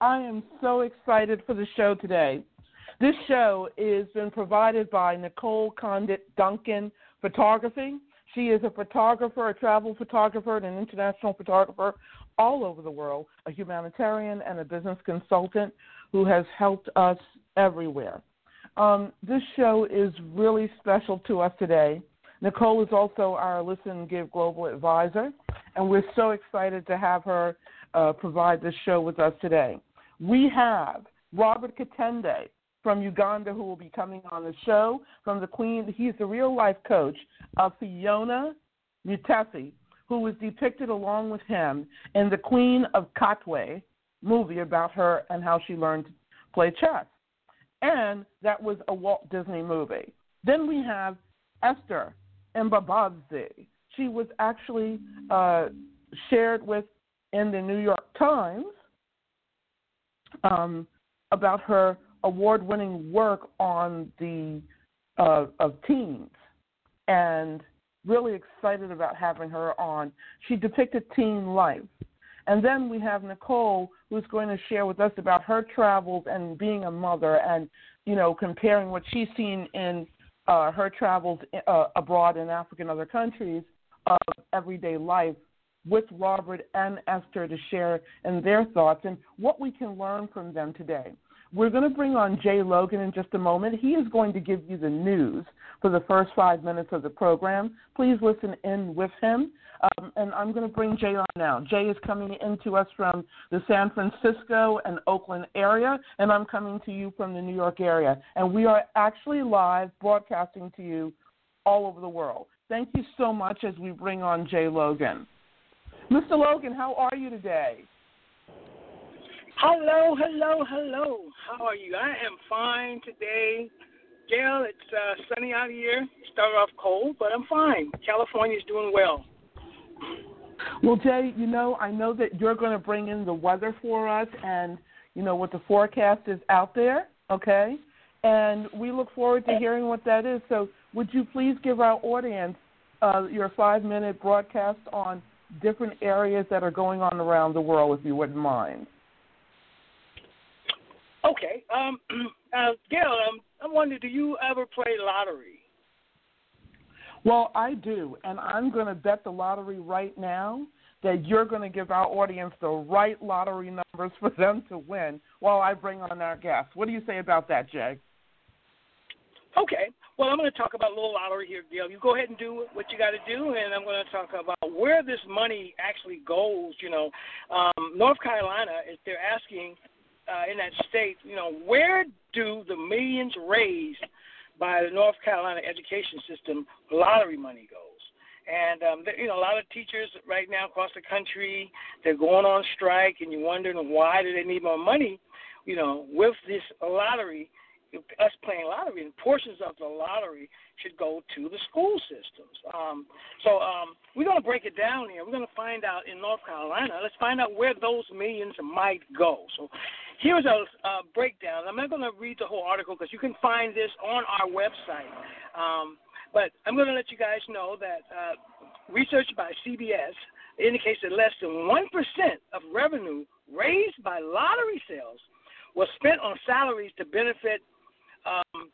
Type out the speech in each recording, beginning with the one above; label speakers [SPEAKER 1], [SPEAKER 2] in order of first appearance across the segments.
[SPEAKER 1] I am so excited for the show today. This show is been provided by Nicole Condit Duncan Photography. She is a photographer, a travel photographer, and an international photographer all over the world, a humanitarian and a business consultant who has helped us everywhere. Um, this show is really special to us today. Nicole is also our Listen Give Global Advisor, and we're so excited to have her uh, provide this show with us today. We have Robert Katende from Uganda who will be coming on the show from the Queen. He's the real life coach of Phiona Mutesi, who was depicted along with him in the Queen of Katwe movie about her and how she learned to play chess. And that was a Walt Disney movie. Then we have Esther Mbabazi. She was actually uh, shared with in the New York Times um, about her award-winning work on the uh, of teens, and really excited about having her on. She depicted teen life. And then we have Nicole, who's going to share with us about her travels and being a mother, and you know, comparing what she's seen in uh, her travels uh, abroad in Africa and other countries of everyday life with Robert and Esther to share in their thoughts and what we can learn from them today. We're going to bring on Jay Logan in just a moment. He is going to give you the news for the first five minutes of the program. Please listen in with him. Um, and I'm going to bring Jay on now. Jay is coming in to us from the San Francisco and Oakland area, and I'm coming to you from the New York area. And we are actually live broadcasting to you all over the world. Thank you so much as we bring on Jay Logan. Mr. Logan, how are you today?
[SPEAKER 2] Hello, hello, hello. How are you? I am fine today. Gail, it's uh, sunny out here. Started off cold, but I'm fine. California's doing well.
[SPEAKER 1] Well, Jay, you know, I know that you're going to bring in the weather for us and, you know, what the forecast is out there, okay? And we look forward to hearing what that is. So, would you please give our audience uh, your five minute broadcast on different areas that are going on around the world, if you wouldn't mind?
[SPEAKER 2] Okay. Um, uh, Gail, um, I'm wondering, do you ever play lottery?
[SPEAKER 1] Well, I do, and I'm going to bet the lottery right now that you're going to give our audience the right lottery numbers for them to win while I bring on our guests. What do you say about that, Jay?
[SPEAKER 2] Okay. Well, I'm going to talk about a little lottery here, Gail. You go ahead and do what you got to do, and I'm going to talk about where this money actually goes. You know, um, North Carolina, if they're asking uh, in that state, you know, where do the millions raised by the North Carolina education system lottery money goes? And um, there, you know, a lot of teachers right now across the country they're going on strike, and you're wondering why do they need more money? You know, with this lottery, us playing lottery, and portions of the lottery should go to the school systems. Um, so um, we're going to break it down here. We're going to find out in North Carolina. Let's find out where those millions might go. So here's a, a breakdown. I'm not going to read the whole article because you can find this on our website. Um, but I'm going to let you guys know that uh, research by CBS indicates that less than 1% of revenue raised by lottery sales was spent on salaries to benefit um,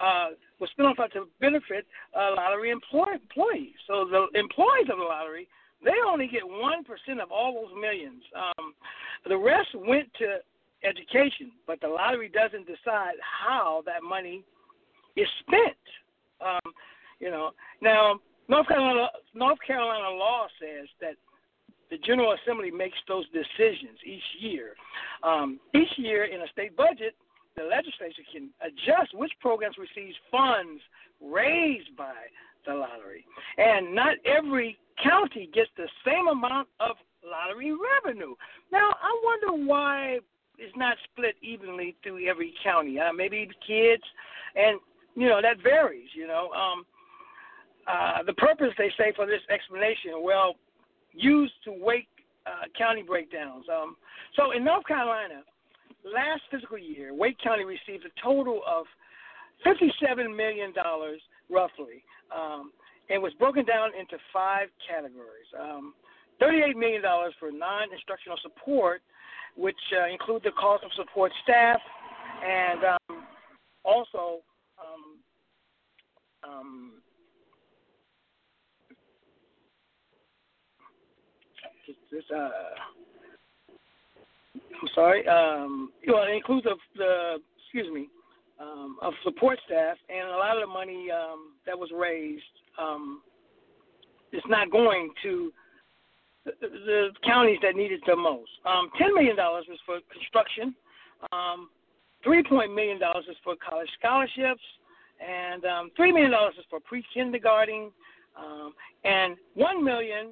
[SPEAKER 2] uh, was spent on to benefit uh, lottery employ- employees. So the employees of the lottery they only get one percent of all those millions. Um, the rest went to education, but the lottery doesn't decide how that money is spent. Um, you know, now North Carolina North Carolina law says that the General Assembly makes those decisions each year. Um, each year in a state budget, the legislature can adjust which programs receive funds raised by the lottery. And not every county gets the same amount of lottery revenue. Now, I wonder why it's not split evenly through every county. Uh, maybe kids, and you know that varies. You know, um, uh, the purpose they say for this explanation, well, used to Wake uh, County breakdowns. Um, so in North Carolina, last fiscal year, Wake County received a total of $57 million roughly, um, and was broken down into five categories. Um, $38 million for non instructional support, which uh, include the cost of support staff and um, also um, um, this, uh, I'm sorry. Um, well, it includes the, the excuse me, um, of support staff, and a lot of the money um, that was raised um, is not going to the, the counties that need it the most. Um, Ten million dollars was for construction. Um, Three point million dollars is for college scholarships, and um, three million dollars is for pre-kindergarten, um, and one million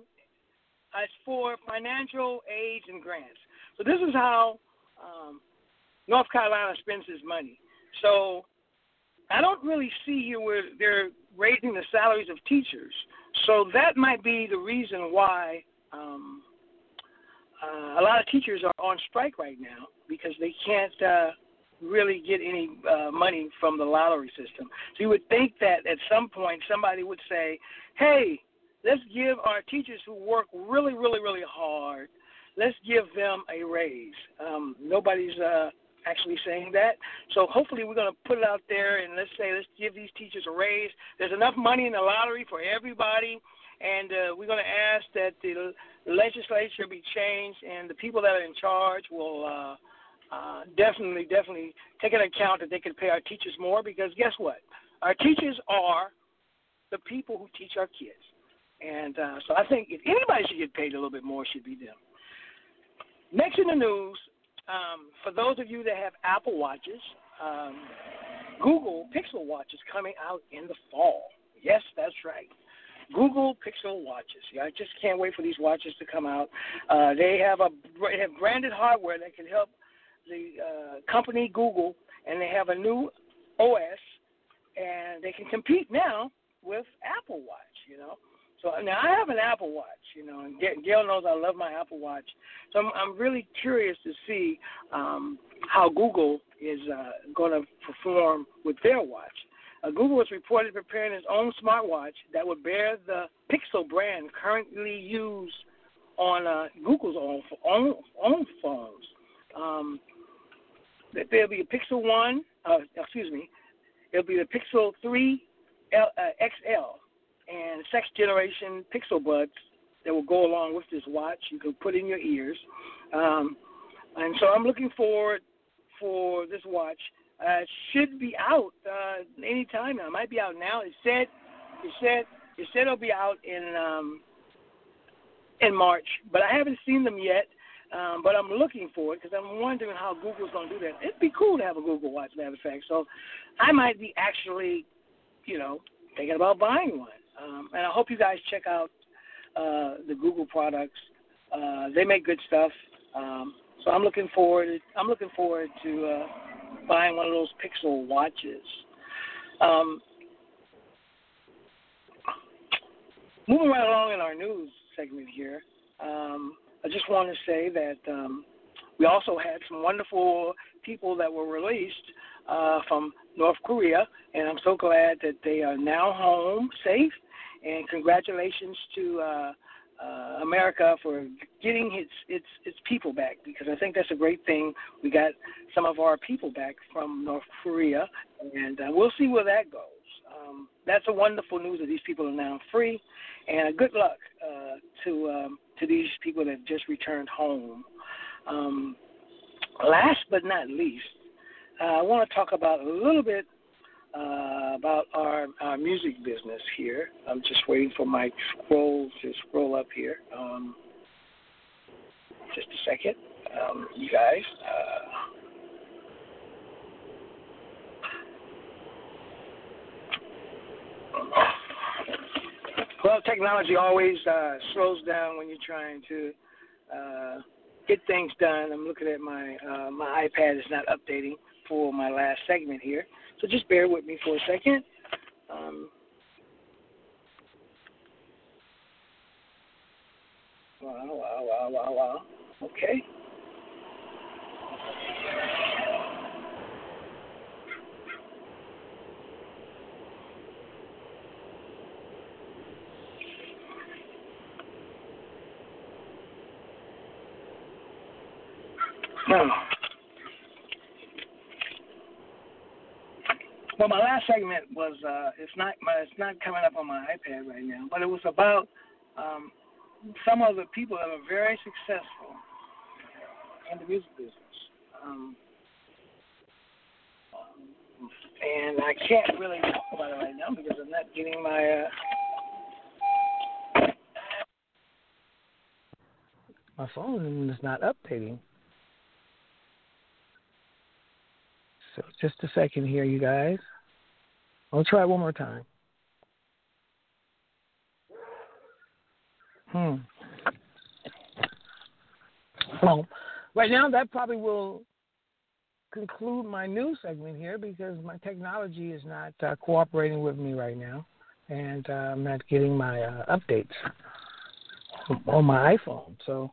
[SPEAKER 2] is for financial aids and grants. So this is how um, North Carolina spends its money. So I don't really see here where they're raising the salaries of teachers. So that might be the reason why um, uh, a lot of teachers are on strike right now because they can't uh, really get any uh, money from the lottery system. So you would think that at some point somebody would say, "Hey, let's give our teachers who work really, really, really hard let's give them a raise. Um, nobody's uh, actually saying that. So hopefully we're going to put it out there and let's say let's give these teachers a raise. There's enough money in the lottery for everybody, and uh, we're going to ask that the legislature be changed and the people that are in charge will. Uh, uh, definitely, definitely take into account that they can pay our teachers more because guess what? Our teachers are the people who teach our kids. And uh, so I think if anybody should get paid a little bit more, it should be them. Next in the news, um, for those of you that have Apple Watches, um, Google Pixel Watch is coming out in the fall. Yes, that's right. Google Pixel watches. Yeah, I just can't wait for these watches to come out. Uh, they have a they have branded hardware that can help the uh, company Google, and they have a new OS, and they can compete now with Apple Watch. You know, so now I have an Apple Watch, you know, and Gail knows I love my Apple Watch. So I'm, I'm really curious to see um, how Google is uh, going to perform with their watch. Uh, Google is reported preparing its own smartwatch that would bear the Pixel brand currently used on uh, Google's own, own own phones. Um, there'll be a Pixel One, uh, excuse me, it'll be the Pixel 3 L, uh, XL and sex generation pixel buds that will go along with this watch. You can put in your ears, um, and so I'm looking forward for this watch. Uh, should be out uh, any time now. It might be out now. It said, it said, it said it'll be out in um, in March, but I haven't seen them yet. Um, but I'm looking for it because I'm wondering how Google's going to do that. It'd be cool to have a Google Watch, matter of fact. So I might be actually, you know, thinking about buying one. Um, and I hope you guys check out uh, the Google products. Uh, they make good stuff. Um, so I'm looking forward. I'm looking forward to uh, buying one of those Pixel watches. Um, moving right along in our news segment here, um, I just want to say that um, we also had some wonderful people that were released uh, from North Korea, and I'm so glad that they are now home safe. And congratulations to uh, uh, America for getting its its its people back because I think that's a great thing. We got some of our people back from North Korea, and uh, we'll see where that goes. Um, that's a wonderful news that these people are now free, and good luck uh, to um, to these people that just returned home. Um, last but not least, uh, I want to talk about a little bit uh, about our, our music business here. I'm just waiting for my scroll to scroll up here. Um, just a second, um, you guys. Uh, well, technology always uh, slows down when you're trying to uh, get things done. I'm looking at my uh, my iPad is not updating for my last segment here. So just bear with me for a second. Um, wow, wow, wow, wow, wow. Okay. Now, Well, my last segment was uh, it's not my, it's not coming up on my iPad right now, but it was about um, some of the people that are very successful in the music business. Um, and I can't really talk about it right now because I'm not getting my. Uh...
[SPEAKER 3] My phone is not updating. So just a second here, you guys. I'll try it one more time. Hmm. Well, right now that probably will conclude my news segment here because my technology is not uh, cooperating with me right now, and uh, I'm not getting my uh, updates on my iPhone. So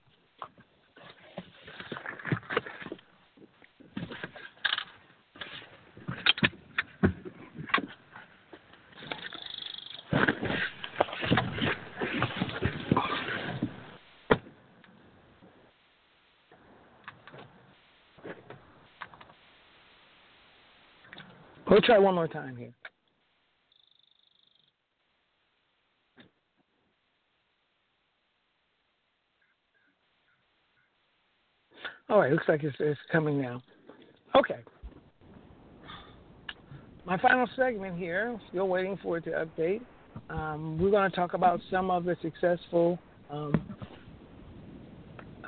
[SPEAKER 3] try one more time here. All right, looks like it's, it's coming now. Okay. My final segment here, still waiting for it to update. Um, we're going to talk about some of the successful um,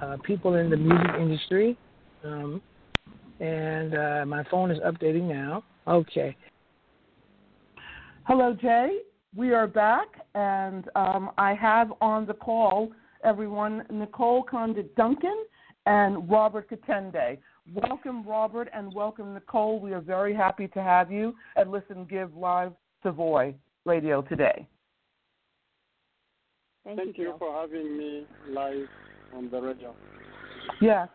[SPEAKER 3] uh, people in the music industry. Um, and uh, my phone is updating now. Okay.
[SPEAKER 1] Hello, Jay. We are back, and um, I have on the call everyone Nicole Condit Duncan and Robert Katende. Welcome, Robert, and welcome, Nicole. We are very happy to have you at Listen Give Live Savoy Radio today.
[SPEAKER 4] Thank, Thank you, you for having me live on the radio.
[SPEAKER 1] Yes.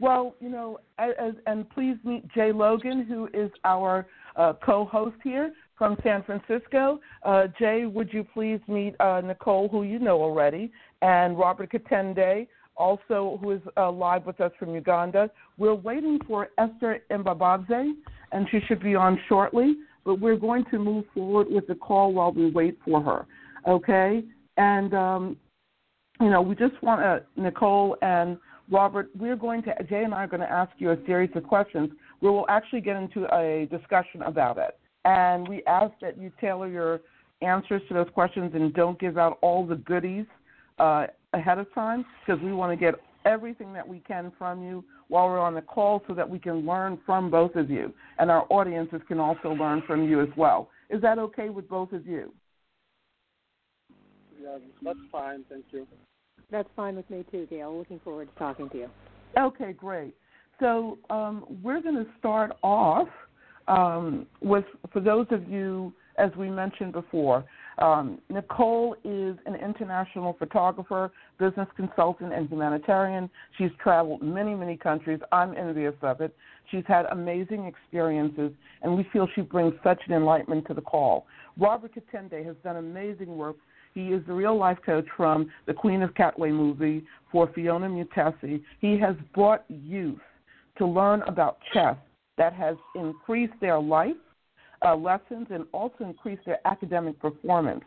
[SPEAKER 1] Well, you know, as, and please meet Jay Logan, who is our uh, co-host here from San Francisco. Uh, Jay, would you please meet uh, Nicole, who you know already, and Robert Katende, also who is uh, live with us from Uganda. We're waiting for Esther Mbabazi, and she should be on shortly. But we're going to move forward with the call while we wait for her. Okay, and um, you know, we just want uh, Nicole and Robert, we're going to, Jay and I are going to ask you a series of questions where we'll actually get into a discussion about it. And we ask that you tailor your answers to those questions and don't give out all the goodies uh, ahead of time because we want to get everything that we can from you while we're on the call so that we can learn from both of you. And our audiences can also learn from you as well. Is that okay with both of you?
[SPEAKER 4] Yeah, that's fine. Thank you.
[SPEAKER 5] That's fine with me too, Gail. Looking forward to talking to you.
[SPEAKER 1] Okay, great. So um, we're going to start off um, with, for those of you, as we mentioned before, um, Nicole is an international photographer, business consultant, and humanitarian. She's traveled many, many countries. I'm envious of it. She's had amazing experiences, and we feel she brings such an enlightenment to the call. Robert Katende has done amazing work. He is the real life coach from the Queen of Katwe movie for Phiona Mutesi. He has brought youth to learn about chess that has increased their life uh, lessons and also increased their academic performance.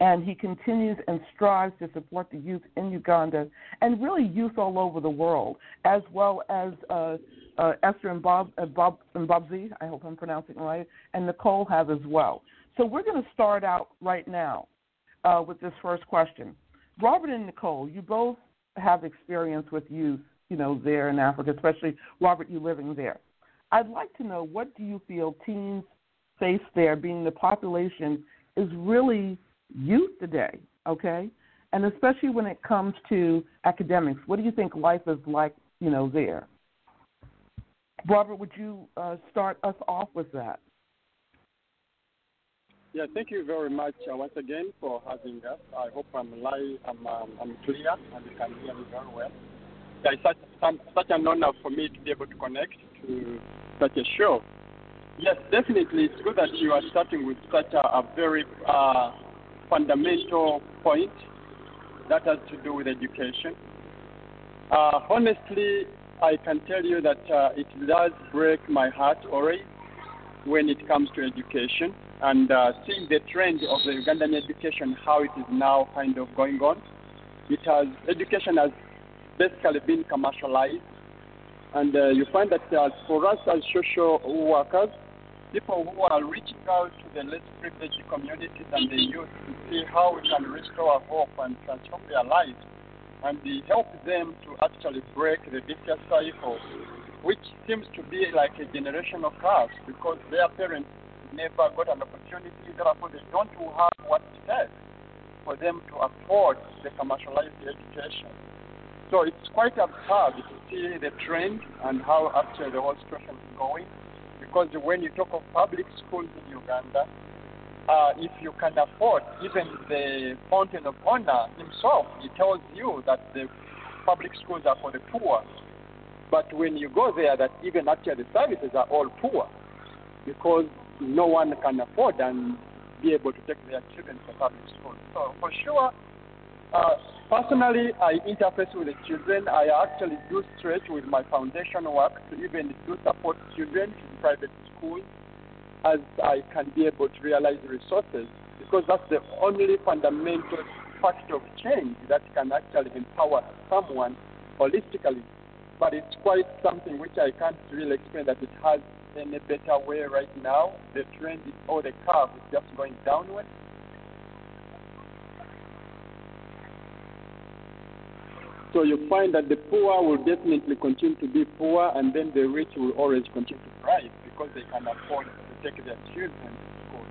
[SPEAKER 1] And he continues and strives to support the youth in Uganda and really youth all over the world, as well as uh, uh, Esther and Bob, uh, Bob and Bobsy, I hope I'm pronouncing it right, and Nicole have as well. So we're going to start out right now uh, with this first question. Robert and Nicole, you both have experience with youth, you know, there in Africa, especially Robert, you living there. I'd like to know what do you feel teens face there, being the population is really youth today, okay? And especially when it comes to academics, what do you think life is like, you know, there? Robert, would you uh, start us off with that?
[SPEAKER 4] Yeah, thank you very much uh, once again for having us. I hope I'm live, I'm, um, I'm clear, and you can hear me very well. Yeah, it's such, such an honor for me to be able to connect to such a show. Yes, definitely. It's good that you are starting with such a, a very uh, fundamental point that has to do with education. Uh, honestly, I can tell you that uh, it does break my heart already when it comes to education and uh, seeing the trend of the Ugandan education, how it is now kind of going on. It has education has basically been commercialized, and uh, you find that uh, for us as social workers, people who are reaching out to the less privileged communities and the youth to see how we can restore hope and transform their lives and help them to actually break the vicious cycle, which seems to be like a generational curse because their parents never got an opportunity, therefore they don't have what it takes for them to afford the commercialized education. So it's quite absurd to see the trend and how actually the whole situation is going because when you talk of public schools in Uganda, uh, if you can afford, even the fountain of honor himself, he tells you that the public schools are for the poor. But when you go there, that even actually the services are all poor because no one can afford and be able to take their children to public school. So for sure, uh, personally, I interface with the children. I actually do stretch with my foundation work to even do support children in private schools as I can be able to realize resources because that's the only fundamental factor of change that can actually empower someone holistically. But it's quite something which I can't really explain that it has any better way right now. The trend is, or the curve is just going downward. So you find that the poor will definitely continue to be poor, and then the rich will always continue to thrive because they can afford to take their children to school.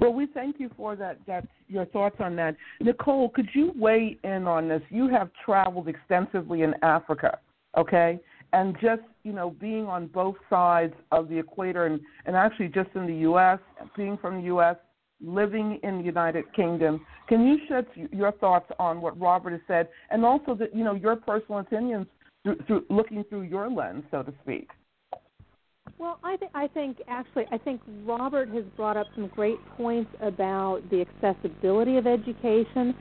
[SPEAKER 1] Well, we thank you for that. That your thoughts on that, Nicole. Could you weigh in on this? You have traveled extensively in Africa, okay, and just you know being on both sides of the equator, and and actually just in the U.S., being from the U.S living in the United Kingdom. Can you shed your thoughts on what Robert has said, and also that you know your personal opinions through, through looking through your lens, so to speak?
[SPEAKER 5] Well, I, th- I think actually, I think Robert has brought up some great points about the accessibility of education,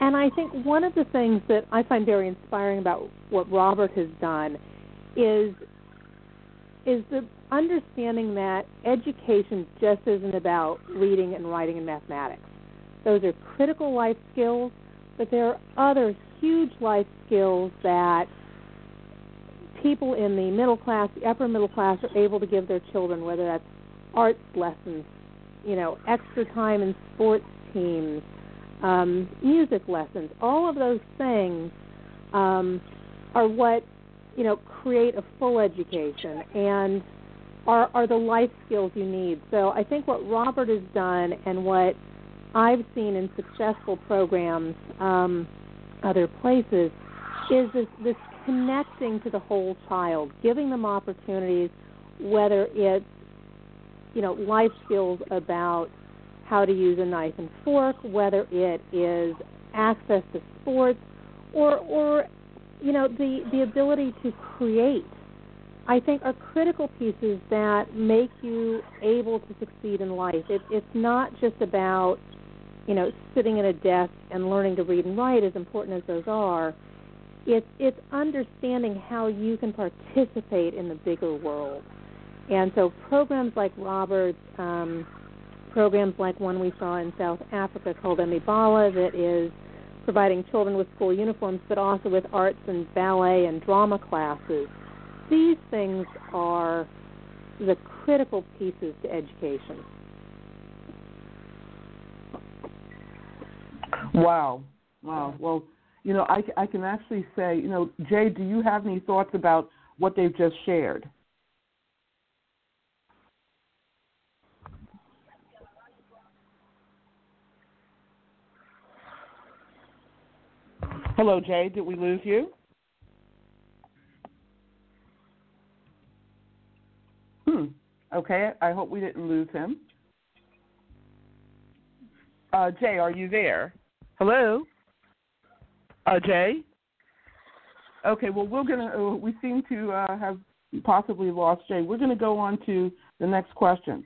[SPEAKER 5] and I think one of the things that I find very inspiring about what Robert has done is is the understanding that education just isn't about reading and writing and mathematics. Those are critical life skills, but there are other huge life skills that people in the middle class, the upper middle class, are able to give their children, whether that's arts lessons, you know, extra time in sports teams, um, music lessons. All of those things um, are what you know create a full education and are are the life skills you need. So I think what Robert has done and what I've seen in successful programs um, other places is this, this connecting to the whole child, giving them opportunities, whether it's you know life skills about how to use a knife and fork, whether it is access to sports, or or you know the the ability to create. I think are critical pieces that make you able to succeed in life. It, it's not just about you know sitting at a desk and learning to read and write, as important as those are. It's it's understanding how you can participate in the bigger world. And so programs like Robert's, um, programs like one we saw in South Africa called Imibala that is providing children with school uniforms, but also with arts and ballet and drama classes. These things are the critical pieces to education.
[SPEAKER 1] Wow. Wow. Well, you know, I, I can actually say, you know, Jay, do you have any thoughts about what they've just shared? Hello, Jay. Did we lose you? Hmm. Okay. I hope we didn't lose him. Uh, Jay, are you there? Hello. Uh, Jay. Okay. Well, we're gonna. Uh, we seem to uh, have possibly lost Jay. We're gonna go on to the next question.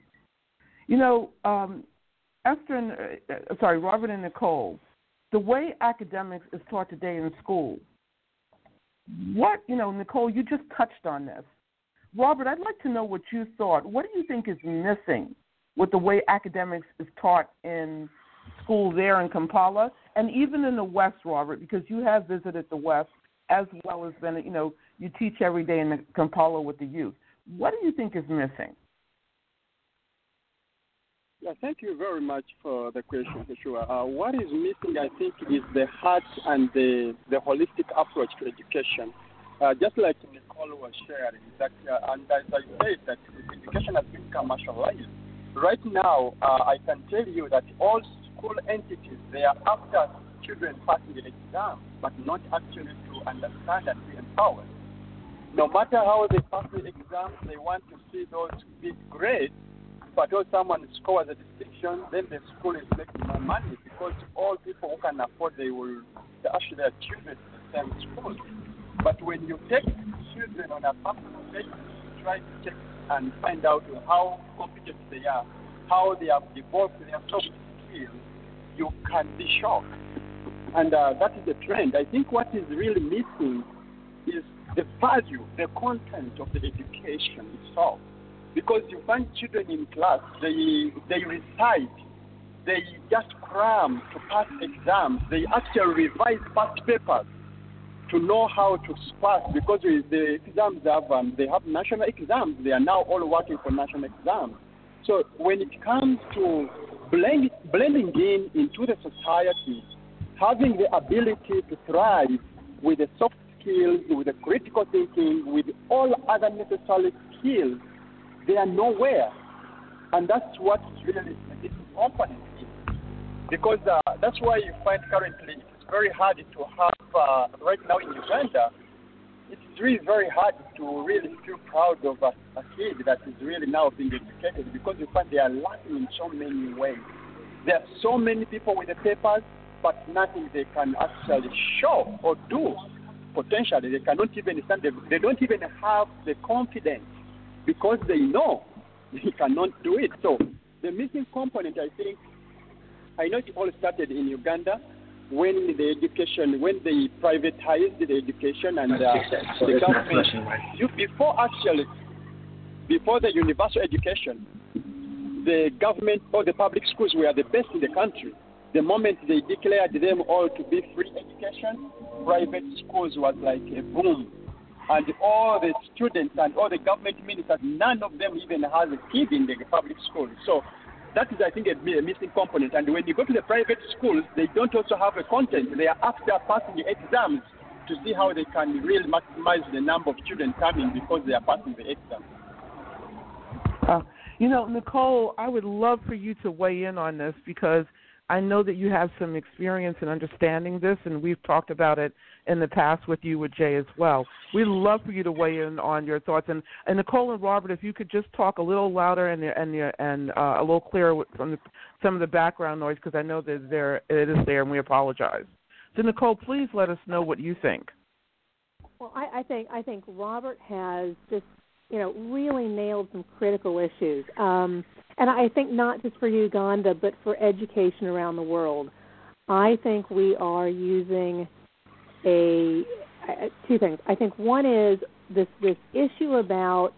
[SPEAKER 1] You know, um, Esther and uh, sorry, Robert and Nicole the way academics is taught today in school, what, you know, Nicole, you just touched on this. Robert, I'd like to know what you thought. What do you think is missing with the way academics is taught in school there in Kampala and even in the West, Robert, because you have visited the West as well as been, you know, you teach every day in Kampala with the youth. What do you think is missing?
[SPEAKER 4] Yeah, thank you very much for the question, Joshua. Uh, what is missing, I think, is the heart and the, the holistic approach to education. Uh, just like Nicole was sharing, that, uh, and as I said, that education has been commercialized. Right now, uh, I can tell you that all school entities, they are after children passing the exam, but not actually to understand and be empowered. No matter how they pass the exam, they want to see those big grades but if someone scores a distinction, then the school is making more money because all people who can afford they will actually their children to the same school. But when you take children on a personal basis, try to check and find out how competent they are, how they have developed their soft skills, you can be shocked. And uh, that is the trend. I think what is really missing is the value, the content of the education itself because you find children in class, they they recite, they just cram to pass exams, they actually revise past papers to know how to pass because the exams have um, they have national exams. They are now all working for national exams. So when it comes to blend, blending in into the society, having the ability to thrive with the soft skills, with the critical thinking, with all other necessary skills they are nowhere. And that's what really the company is. Because uh, that's why you find currently it's very hard to have, uh, right now in Uganda, it's really very hard to really feel proud of a, a kid that is really now being educated because you find they are lacking in so many ways. There are so many people with the papers, but nothing they can actually show or do potentially. They cannot even stand, they, they don't even have the confidence because they know they cannot do it. So the missing component, I think, I know it all started in Uganda when the education, when they privatized the education and uh, the government, you, before actually, before the universal education, the government or the public schools were the best in the country. The moment they declared them all to be free education, private schools was like a boom and all the students and all the government ministers, none of them even has a kid in the public school. So that is, I think, a, missing component. And when you go to the private schools, they don't also have a content. They are after passing the exams to see how they can really maximize the number of children coming because they are passing the exam.
[SPEAKER 1] Uh, you know, Nicole, I would love for you to weigh in on this because I know that you have some experience in understanding this, and we've talked about it in the past with you with Jay as well. We'd love for you to weigh in on your thoughts. And, and Nicole and Robert, if you could just talk a little louder and and and uh, a little clearer from the, some of the background noise, because I know that there it is there, and we apologize. So Nicole, please let us know what you think.
[SPEAKER 5] Well, I, I think I think Robert has just you know really nailed some critical issues, um, and I think not just for Uganda but for education around the world. I think we are using a two things. I think one is this this issue about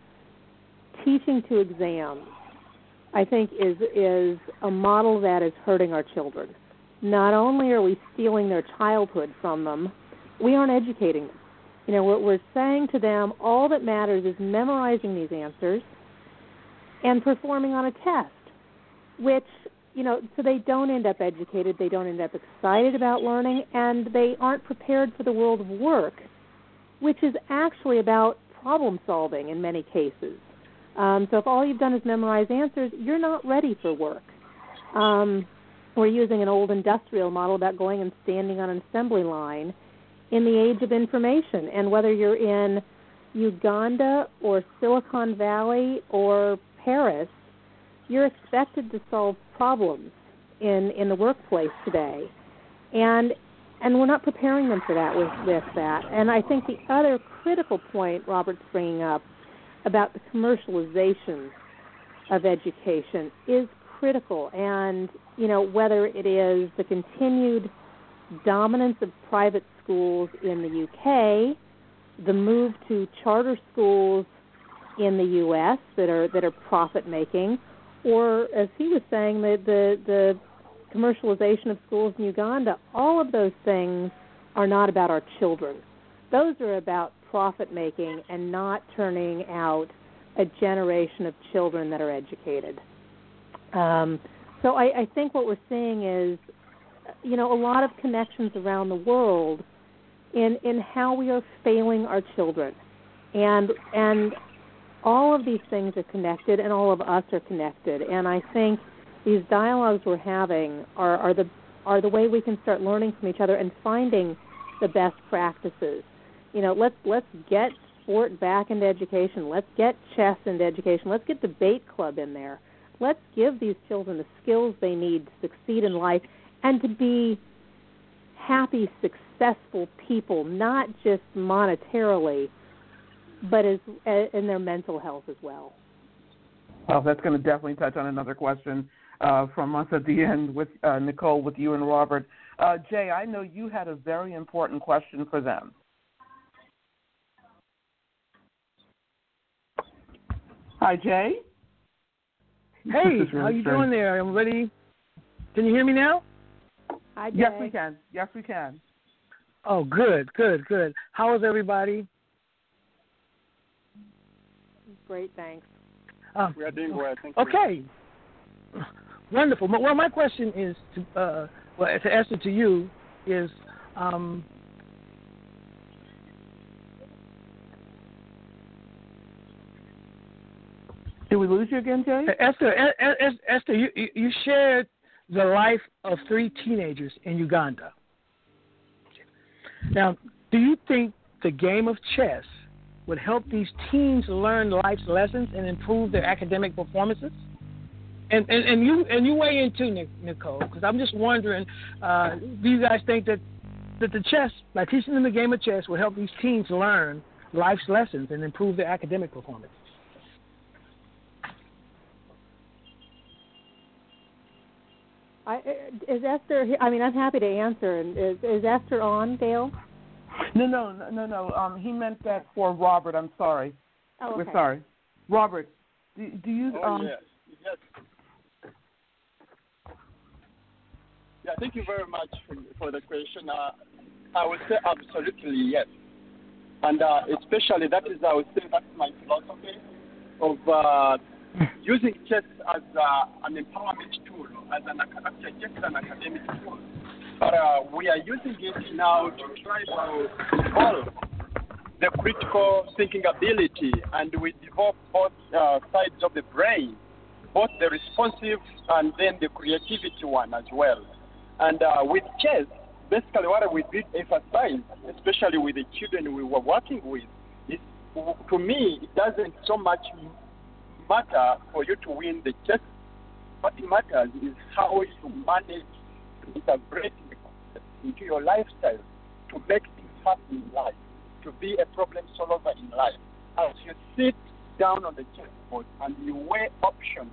[SPEAKER 5] teaching to exams. I think is is a model that is hurting our children. Not only are we stealing their childhood from them, we aren't educating them. You know, what we're saying to them, all that matters is memorizing these answers and performing on a test, which you know, so they don't end up educated, they don't end up excited about learning, and they aren't prepared for the world of work, which is actually about problem solving in many cases. Um, so if all you've done is memorize answers, you're not ready for work. Um, we're using an old industrial model about going and standing on an assembly line in the age of information. And whether you're in Uganda or Silicon Valley or Paris, you're expected to solve problems in in the workplace today, and and we're not preparing them for that with with that. And I think the other critical point Robert's bringing up about the commercialization of education is critical. And you know whether it is the continued dominance of private schools in the UK, the move to charter schools in the U.S. that are that are profit making, or as he was saying, the the, the commercialization of schools in Uganda. All of those things are not about our children. Those are about profit making and not turning out a generation of children that are educated. Um, so I, I think what we're seeing is, you know, a lot of connections around the world in in how we are failing our children, and and all of these things are connected and all of us are connected. And i think these dialogues we're having are, are the are the way we can start learning from each other and finding the best practices. You know let's let's get sport back into education. Let's get chess into education. Let's get debate club in there. Let's give these children the skills they need to succeed in life and to be happy successful people not just monetarily but as in their mental health as well.
[SPEAKER 1] Well, that's going to definitely touch on another question uh, from us at the end with uh, Nicole, with you and Robert. Uh, Jay, I know you had a very important question for them. Hi, Jay.
[SPEAKER 3] Hey, how are you doing there? I'm ready. Can you hear me now?
[SPEAKER 5] Hi, Jay.
[SPEAKER 1] Yes, we can. Yes, we can.
[SPEAKER 3] Oh, good, good, good. How is everybody?
[SPEAKER 5] Great, thanks.
[SPEAKER 4] Uh, we are doing well. Thank
[SPEAKER 3] okay. You. Wonderful. Well, my question is to uh, well to Esther to you is um,
[SPEAKER 1] Did we lose you again, Jay?
[SPEAKER 3] Esther, Esther, you, you shared the life of three teenagers in Uganda. Now, do you think the game of chess would help these teens learn life's lessons and improve their academic performances? And and, and you and you weigh in too, Nicole, because I'm just wondering, uh, do you guys think that that the chess, by teaching them the game of chess, will help these teens learn life's lessons and improve their academic performance?
[SPEAKER 5] I, is Esther? I mean, I'm happy to answer. Is, is Esther on, Gail?
[SPEAKER 1] No, no, no, no. Um, he meant that for Robert. I'm sorry.
[SPEAKER 5] Oh, okay.
[SPEAKER 1] We're sorry. Robert, do, do you?
[SPEAKER 4] Oh,
[SPEAKER 1] um,
[SPEAKER 4] yes. yes. Yeah, thank you very much for, for the question. Uh, I would say absolutely yes. And uh, especially that is, I would say, that's my philosophy of uh, using chess as uh, an empowerment tool, as an, actually just an academic tool but uh, we are using it now to try to evolve the critical thinking ability, and we develop both uh, sides of the brain, both the responsive and then the creativity one as well. And uh, with chess, basically what we did emphasize, especially with the children we were working with, is to me it doesn't so much matter for you to win the chess. What matters is how you manage to integrate into your lifestyle to make things happen in life, to be a problem solver in life. As you sit down on the chessboard and you weigh options,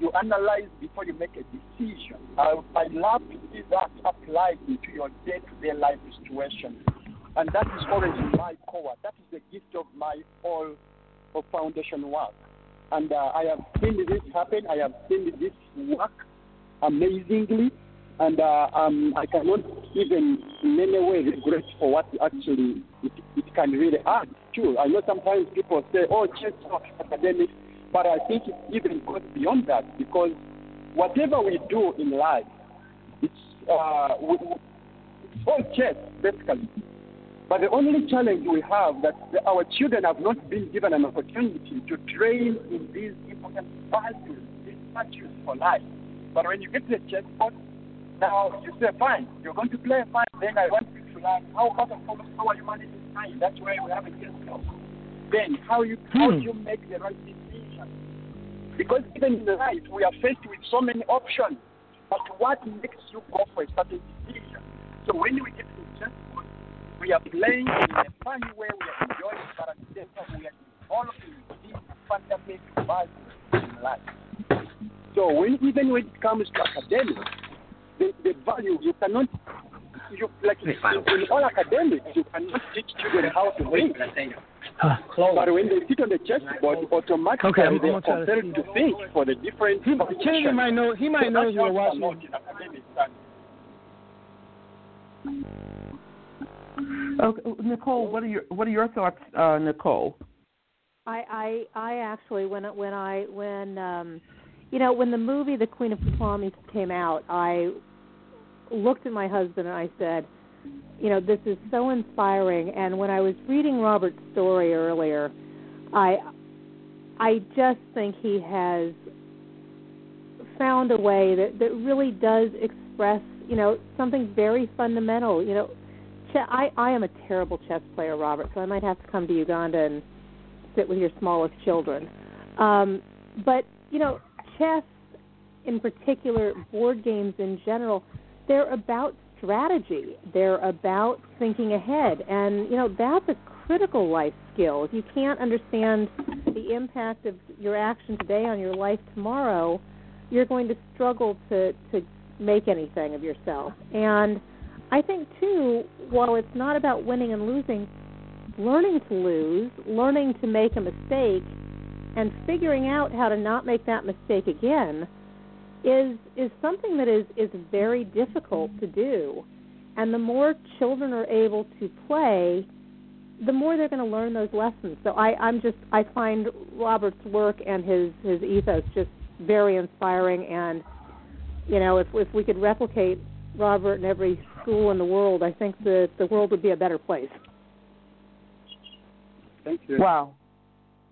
[SPEAKER 4] you analyze before you make a decision. I, I love to see that applied into your day-to-day life situation. And that is always my core. That is the gift of my all of foundation work. And uh, I have seen this happen. I have seen this work amazingly. And uh, um, I cannot even in any way regret for what actually it, it can really add to. I know sometimes people say, oh, chess is academic, but I think it even goes beyond that because whatever we do in life, it's, uh, we, it's all chess, basically. But the only challenge we have that our children have not been given an opportunity to train in these important values, these virtues for life. But when you get to the chessboard, now you say, fine, you're going to play fine, then I want you to learn how, how, how are you managing time? That's why we have a club. Then how you how do you make the right decision? Because even in life we are faced with so many options. But what makes you go for a certain decision? So when we get to the chessboard, we are playing in a funny way, we are enjoying, but at the same time we are developing these fundamental values in life. So when even when it comes to academics, the, the value you cannot you like in, in all academics you cannot teach children how to think. But when they sit on the chessboard, automatically
[SPEAKER 3] Okay, I'm-
[SPEAKER 4] they
[SPEAKER 3] I'm
[SPEAKER 4] are
[SPEAKER 3] gonna try to
[SPEAKER 4] compelled to think for the different.
[SPEAKER 3] He, Kennedy might know. He might
[SPEAKER 4] So
[SPEAKER 3] know you were
[SPEAKER 4] what
[SPEAKER 3] watching.
[SPEAKER 4] a lot in academics and
[SPEAKER 1] Okay, Nicole, what are your what are your thoughts, uh, Nicole?
[SPEAKER 5] I, I I actually when when I when um you know when the movie The Queen of Promise came out, I looked at my husband and I said, you know, this is so inspiring. And when I was reading Robert's story earlier, I I just think he has found a way that that really does express you know something very fundamental. You know, che- I I am a terrible chess player, Robert, so I might have to come to Uganda and sit with your smallest children. Um, but you know, chess in particular, board games in general, they're about strategy. They're about thinking ahead, and you know that's a critical life skill. If you can't understand the impact of your action today on your life tomorrow, you're going to struggle to to make anything of yourself. And I think too, while it's not about winning and losing, learning to lose, learning to make a mistake, and figuring out how to not make that mistake again is is something that is is very difficult to do. And the more children are able to play, the more they're going to learn those lessons. So I, I'm just I find Robert's work and his his ethos just very inspiring. And you know, if if we could replicate Robert in every school in the world, I think the the world would be a better place.
[SPEAKER 4] Thank you.
[SPEAKER 1] Wow.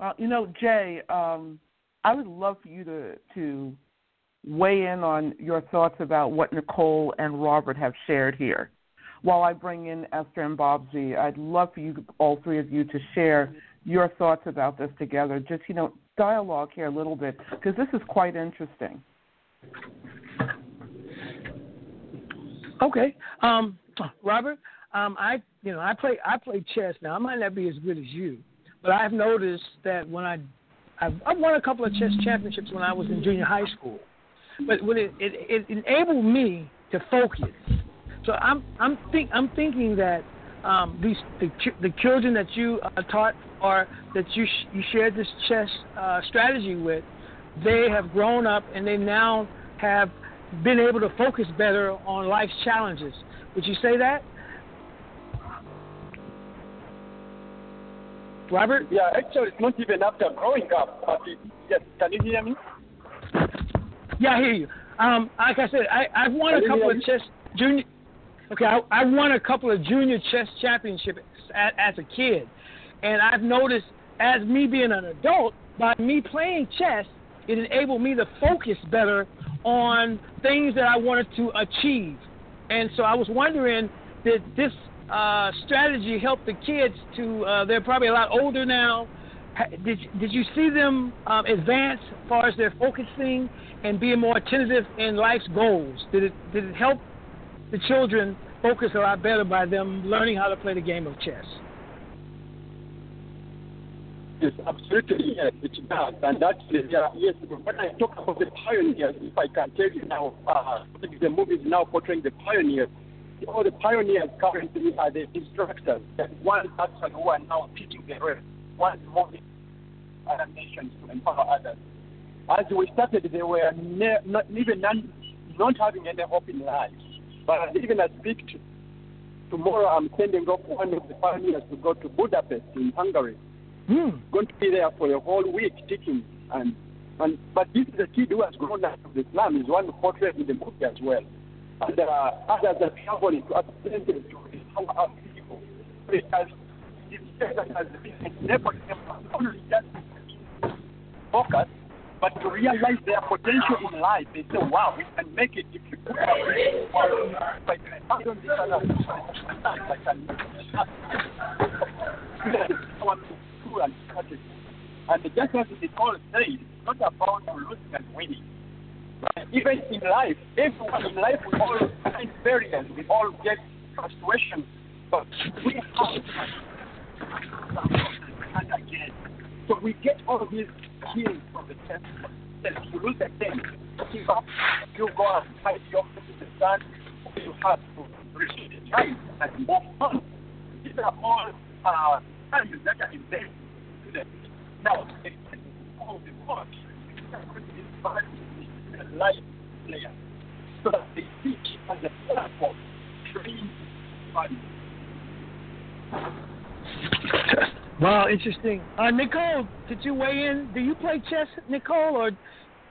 [SPEAKER 1] Well, you know, Jay, um, I would love for you to to weigh in on your thoughts about what Nicole and Robert have shared here. While I bring in Esther Mbabazi, I'd love for you, all three of you, to share your thoughts about this together. Just you know, dialogue here a little bit because this is quite interesting.
[SPEAKER 3] Okay. Um, Robert, um, I you know I play I play chess now. I might not be as good as you, but I've noticed that when I I've, I've won a couple of chess championships when I was in junior high school, but when it it, it enabled me to focus. So I'm I'm think I'm thinking that um, these the the children that you uh, taught or that you sh- you shared this chess uh, strategy with, they have grown up and they now have been able to focus better on life's challenges. Would you say that? Robert?
[SPEAKER 4] Yeah, actually, it's not even after growing up. But it, yes, can you hear me?
[SPEAKER 3] Yeah, I hear you. Um, like I said, I, I've won
[SPEAKER 4] Can
[SPEAKER 3] a couple of chess junior. Okay, I, I won a couple of junior chess championships as, as a kid, and I've noticed as me being an adult, by me playing chess, it enabled me to focus better on things that I wanted to achieve. And so I was wondering, did this uh, strategy help the kids to? Uh, they're probably a lot older now. Did did you see them um, advance as far as their focusing and being more attentive in life's goals? Did it did it help the children focus a lot better by them learning how to play the game of chess?
[SPEAKER 4] Yes, absolutely, yes, it does. And that's yeah, yes, when I talk about the pioneers, if I can tell you now, uh, the movie is now portraying the pioneers. All the pioneers currently are the instructors, the ones actually who are now teaching the rest, ones moving other nations to empower others. As we started, they were ne- not, even none, not having any hope in life. But even as speak to, tomorrow, I'm sending off one of the pioneers to go to Budapest in Hungary
[SPEAKER 3] Mm.
[SPEAKER 4] going to be there for a whole week teaching and and but this is a kid who has grown up with Islam is one portrayed in the movie as well. Are others that traveling to places to empower our people. Because it's just as it's never not only just focus, but to realize their potential in life. They say, wow, we can make it if we put our like I don't and. Just as the call it's not about losing and winning. Even in life, everyone in life we all experience, we all get frustration, but we have and again. So we get all these skills from the test. You lose again, give up, you go and fight your to the sun, you have to reach the time and move on. These are all uh, values that are in them. Now, it's all the work life player so that they teach as a platform train value.
[SPEAKER 3] Wow, interesting. Uh, Nicole, did you weigh in? Do you play chess, Nicole, or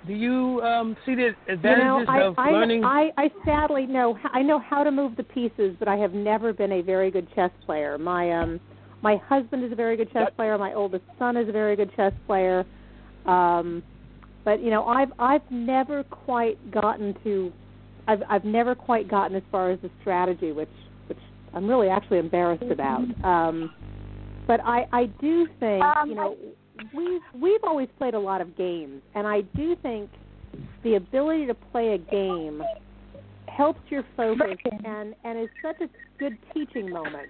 [SPEAKER 3] do you um, see the advantages
[SPEAKER 5] you know, I,
[SPEAKER 3] of
[SPEAKER 5] I,
[SPEAKER 3] learning?
[SPEAKER 5] I, I sadly know I know how to move the pieces, but I have never been a very good chess player. My um, my husband is a very good chess player. My oldest son is a very good chess player. Um, but you know, I've I've never quite gotten to, I've I've never quite gotten as far as the strategy, which which I'm really actually embarrassed about. Um, but I I do think
[SPEAKER 6] Um,
[SPEAKER 5] you know we've we've always played a lot of games, and I do think the ability to play a game helps your focus and and is such a good teaching moment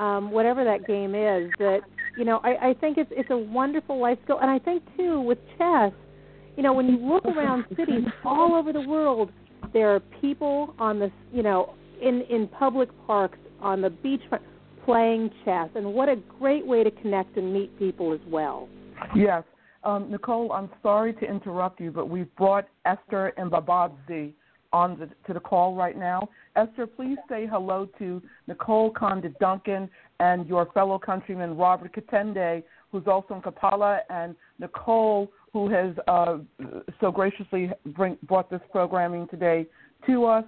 [SPEAKER 5] um whatever that game is that you know i i think it's it's a wonderful life skill. And i think too with chess you know when you look around cities all over the world there are people on the you know in in public parks on the beachfront playing chess and what a great way to connect and meet people as well
[SPEAKER 1] Yes. Um, Nicole, I'm sorry to interrupt you, but we've brought Esther Mbabazi on the, to the call right now. Esther, please say hello to Nicole Condit Duncan and your fellow countryman Robert Katende, who's also in Kampala, and Nicole, who has uh, so graciously bring, brought this programming today to us.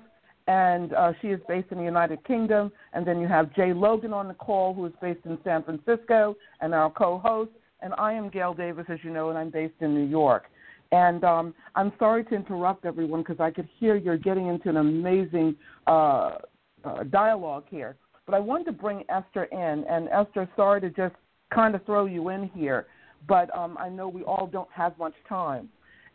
[SPEAKER 1] And uh, she is based in the United Kingdom. And then you have Jay Logan on the call, who is based in San Francisco, and our co host and I am Gail Davis, as you know, and I'm based in New York. And um, I'm sorry to interrupt everyone because I could hear you're getting into an amazing uh, uh, dialogue here. But I wanted to bring Esther in, and Esther, sorry to just kind of throw you in here, but um, I know we all don't have much time.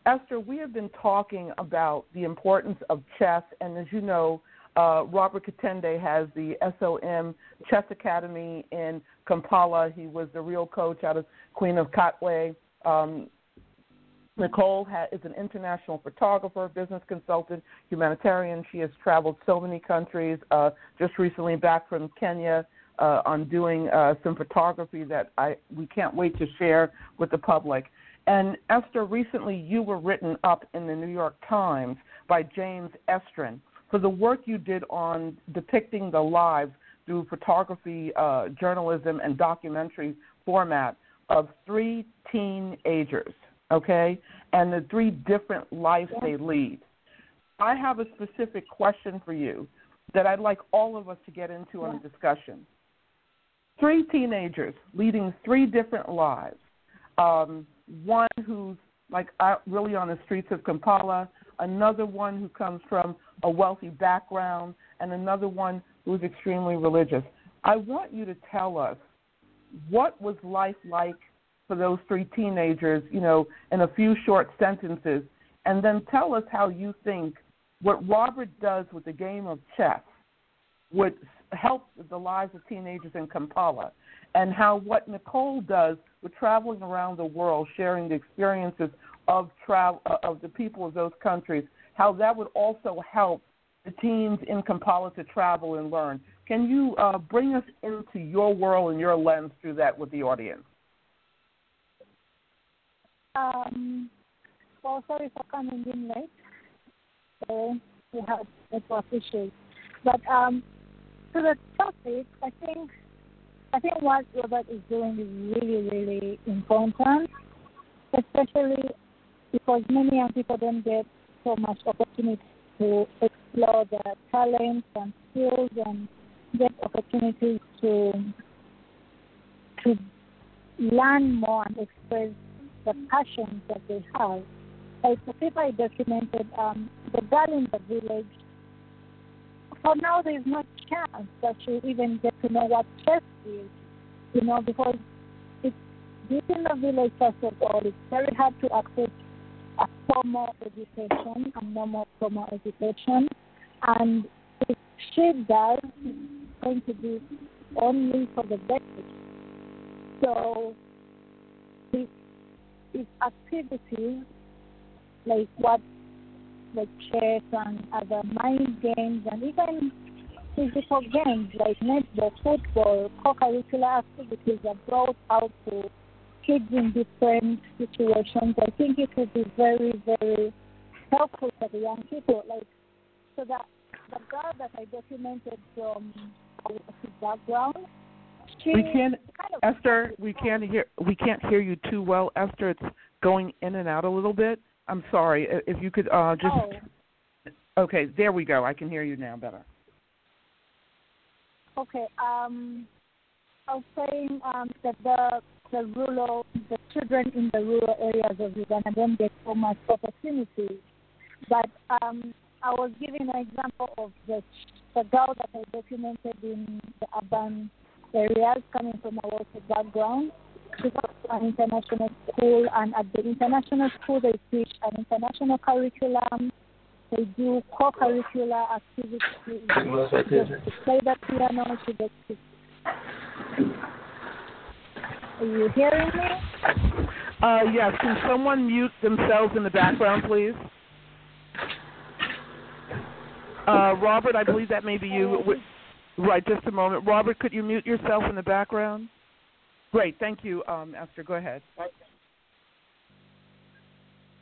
[SPEAKER 1] Esther, we have been talking about the importance of chess, and as you know, uh, Robert Katende has the SOM Chess Academy in Kampala. He was the real coach out of Queen of Katwe. Um, Nicole ha- is an international photographer, business consultant, humanitarian. She has traveled so many countries. Uh, just recently back from Kenya uh, on doing uh, some photography that I we can't wait to share with the public. And Esther, recently you were written up in the New York Times by James Estrin for the work you did on depicting the lives through photography, uh, journalism, and documentary format of three teenagers, okay, and the three different lives they lead. I have a specific question for you. that I'd like all of us to get into on a discussion. Three teenagers leading three different lives. Um, one who's like out really on the streets of Kampala, another one who comes from a wealthy background, and another one who's extremely religious. I want you to tell us what was life like for those three teenagers, you know, in a few short sentences, and then tell us how you think what Robert does with the game of chess would help the lives of teenagers in Kampala, and how what Nicole does with traveling around the world, sharing the experiences of travel of the people of those countries, how that would also help the teens in Kampala to travel and learn. Can you uh, bring us into your world and your lens through that with the audience?
[SPEAKER 6] Um, well, sorry for coming in late. So we have network issues. But um, to the topic, I think I think what Robert is doing is really, really important, especially because many young people don't get so much opportunity to explore their talents and skills and get opportunities to to learn more and express the passions that they have. Like the paper I documented, um, the girl in the village, for now there's no chance that you even get to know what chess is, you know, because it's this in the village first of all, it's very hard to access a formal education and normal formal education. And if she does, it's going to be only for the basics. So these, these activities, like what like chess and other mind games and even physical games like netball, football, co-curricular activities are brought out to kids in different situations. I think it would be very, very helpful for the young people. Like so that the girl that I documented from background. She
[SPEAKER 1] we can't,
[SPEAKER 6] kind of
[SPEAKER 1] Esther. We can't hear. We can't hear you too well, Esther. It's going in and out a little bit. I'm sorry. If you could uh, just.
[SPEAKER 6] Oh.
[SPEAKER 1] Okay, there we go. I can hear you now better.
[SPEAKER 6] Okay. Um, I was saying um, that the the rural, the children in the rural areas of Uganda don't get so much opportunity. But um, I was giving an example of the the girl that I documented in the urban areas, coming from a wealthy background. An international school, and at the international school, they teach an international curriculum. They do co-curricular activities. To play the piano. She gets to are you hearing me?
[SPEAKER 1] Uh, yes. Can someone mute themselves in the background, please? Uh, Robert, I believe that may be you. Right, just a moment. Robert, could you mute yourself in the background? Great, thank you, um, Esther. Go ahead.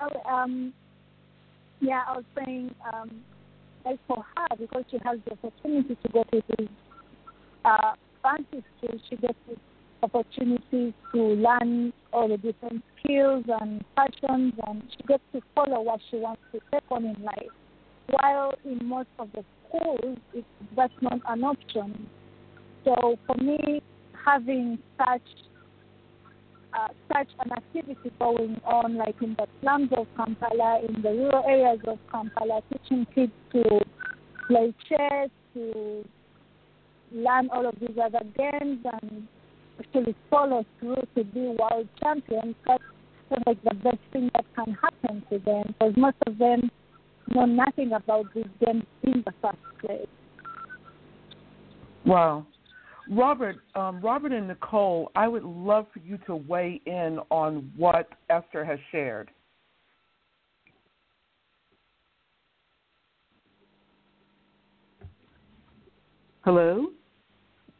[SPEAKER 6] Oh, um, yeah, I was saying, um, for her, because she has the opportunity to go to these uh, fancy schools, she gets the opportunity to learn all the different skills and passions, and she gets to follow what she wants to take on in life. While in most of the schools, it's that's not an option. So for me, having such uh, such an activity going on, like in the slums of Kampala, in the rural areas of Kampala, teaching kids to play chess, to learn all of these other games, and actually follow through to be world champions. That's like the best thing that can happen to them, because most of them know nothing about these games in the first place.
[SPEAKER 1] Wow. Robert, um, Robert and Nicole, I would love for you to weigh in on what Esther has shared. Hello.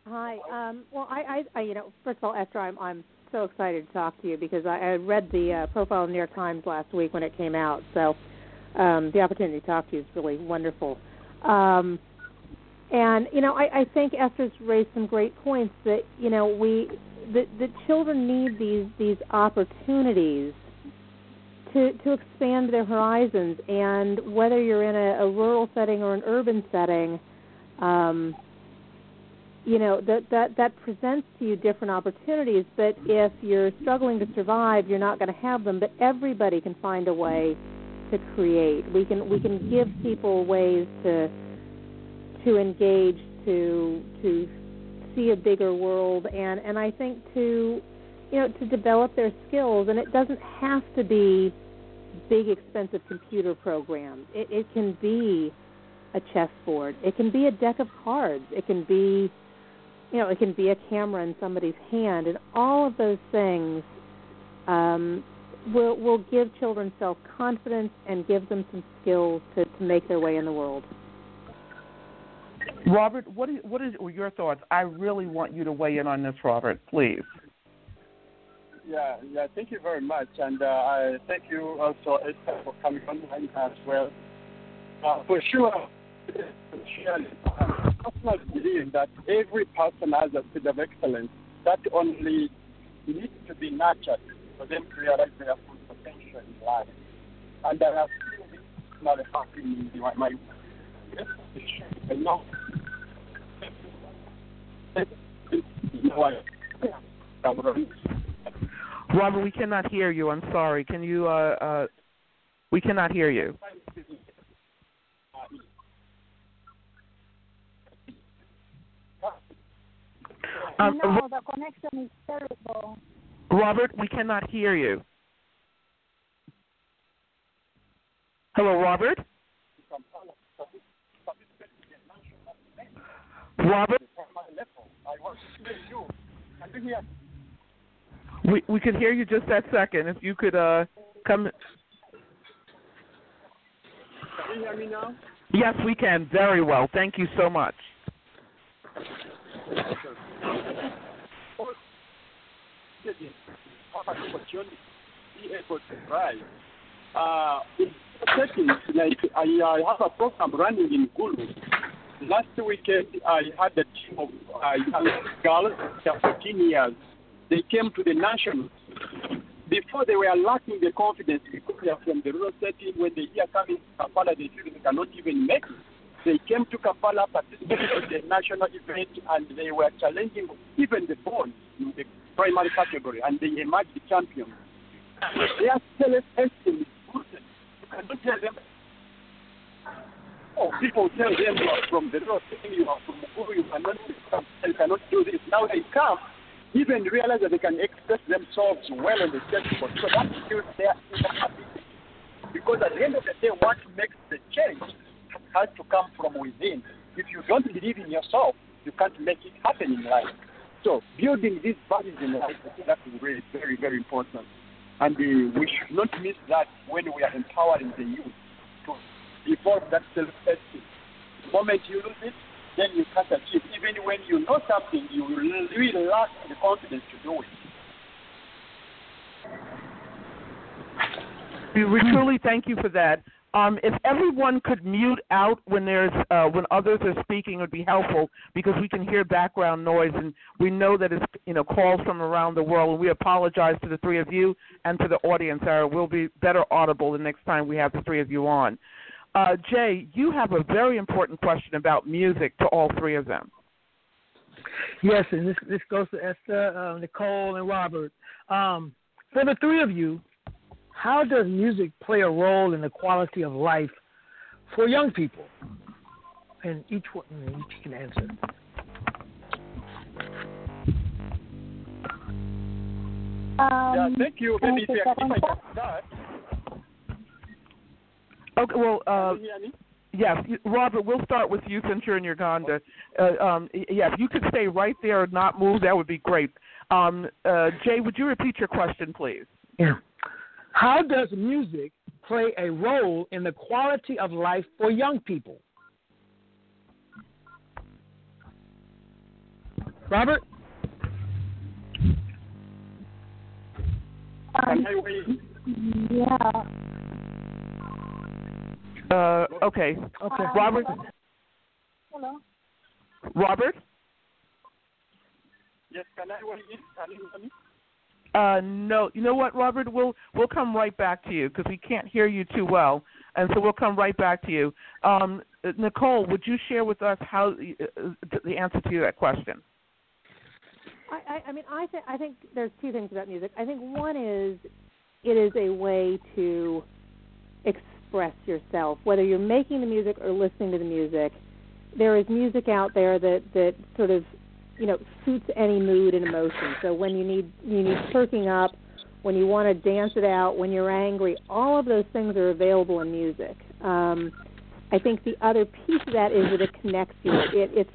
[SPEAKER 5] Hi. Um, well, I, I, I, you know, first of all, Esther, I'm, I'm so excited to talk to you because I, I read the uh, profile in the New York Times last week when it came out. So um, the opportunity to talk to you is really wonderful. Um, and you know, I, I think Esther's raised some great points that you know we the the children need these these opportunities to to expand their horizons. And whether you're in a, a rural setting or an urban setting, um, you know that that that presents to you different opportunities. But if you're struggling to survive, you're not going to have them. But everybody can find a way to create. We can we can give people ways to to engage, to to see a bigger world, and and I think to you know to develop their skills. And it doesn't have to be big expensive computer programs. It, it can be a chessboard. It can be a deck of cards. It can be you know it can be a camera in somebody's hand, and all of those things. Um, will will give children self confidence and give them some skills to, to make their way in the world.
[SPEAKER 1] Robert, what is what is your thoughts? I really want you to weigh in on this, Robert, please.
[SPEAKER 4] Yeah, yeah. Thank you very much, and uh, I thank you also Esther for coming online as well. Uh, for sure, I personally believe that every person has a seed of excellence that only needs to be nurtured for them to realize their full potential in life. And I have seen this not happening in my, my.
[SPEAKER 1] Robert, we cannot hear you. I'm sorry. Can you? Uh, uh, we cannot hear you.
[SPEAKER 6] Um, no, the connection is terrible.
[SPEAKER 1] Robert, we cannot hear you. Hello, Robert? Robert? We we could hear you just that second. If you could uh come
[SPEAKER 4] Can you hear me now?
[SPEAKER 1] Yes, we can. Very well. Thank you so much.
[SPEAKER 4] opportunity be able to thrive. Uh, in like I, I have a program running in Gulu. Last weekend, I had a team of uh, girls, they're 14 years. They came to the national. Before they were lacking the confidence because they are from the rural setting. When they hear coming to Kampala, they feel they cannot even make it. They came to Kampala, participated in the national event, and they were challenging even the boys in the primary category, and they emerged champions. Their self-esteem is boosted. You cannot tell them, oh, people tell them you are from the north, you are from Mukuru, you cannot, you cannot do this. Now they come, even realize that they can express themselves well on the stage, so that builds their inner ability. Because at the end of the day, what makes the change has to come from within. If you don't believe in yourself, you can't make it happen in life. So building these values in life, I think that's really very, very important. And uh, we should not miss that when we are empowering the youth to evolve that self-esteem. The moment you lose it, then you can't achieve. Even when you know something, you will lack the confidence to do it.
[SPEAKER 1] We, truly thank you for that. Um, if everyone could mute out when there's uh, when others are speaking, it would be helpful because we can hear background noise, and we know that it's you know calls from around the world. And we apologize to the three of you and to the audience. We'll be better audible the next time we have the three of you on. Uh, Jay, you have a very important question about music to all three of them.
[SPEAKER 3] Yes, and this this goes to Esther, uh, Nicole, and Robert. Um, for the three of you, how does music play a role in the quality of life for young people? And each one, each can answer.
[SPEAKER 6] Um,
[SPEAKER 4] yeah, thank you.
[SPEAKER 6] can I
[SPEAKER 4] Maybe if,
[SPEAKER 6] take
[SPEAKER 4] I-
[SPEAKER 6] that
[SPEAKER 4] if
[SPEAKER 6] one
[SPEAKER 4] I
[SPEAKER 6] first?
[SPEAKER 4] can start.
[SPEAKER 1] Okay, well, uh,
[SPEAKER 4] Can you hear me?
[SPEAKER 1] Yes, Robert, we'll start with you since you're in Uganda. Uh, um, yeah, if you could stay right there and not move, that would be great. Um, uh, Jay, would you repeat your question, please?
[SPEAKER 3] Yeah. How does music play a role in the quality of life for young people? Robert?
[SPEAKER 6] Um, yeah.
[SPEAKER 1] Uh, okay.
[SPEAKER 3] Okay.
[SPEAKER 1] Robert?
[SPEAKER 6] Hello.
[SPEAKER 1] Robert?
[SPEAKER 4] Yes, can I wait? Can you hear me?
[SPEAKER 1] Uh, no. You know what, Robert? We'll we'll come right back to you because we can't hear you too well, and so we'll come right back to you. Um, Nicole, would you share with us how uh, the answer to that question?
[SPEAKER 5] I, I, I mean, I think I think there's two things about music. I think one is it is a way to express yourself, whether you're making the music or listening to the music. There is music out there that that sort of you know suits any mood and emotion. So when you need you need perking up, when you want to dance it out, when you're angry, all of those things are available in music. Um, I think the other piece of that is that it connects you. It, it's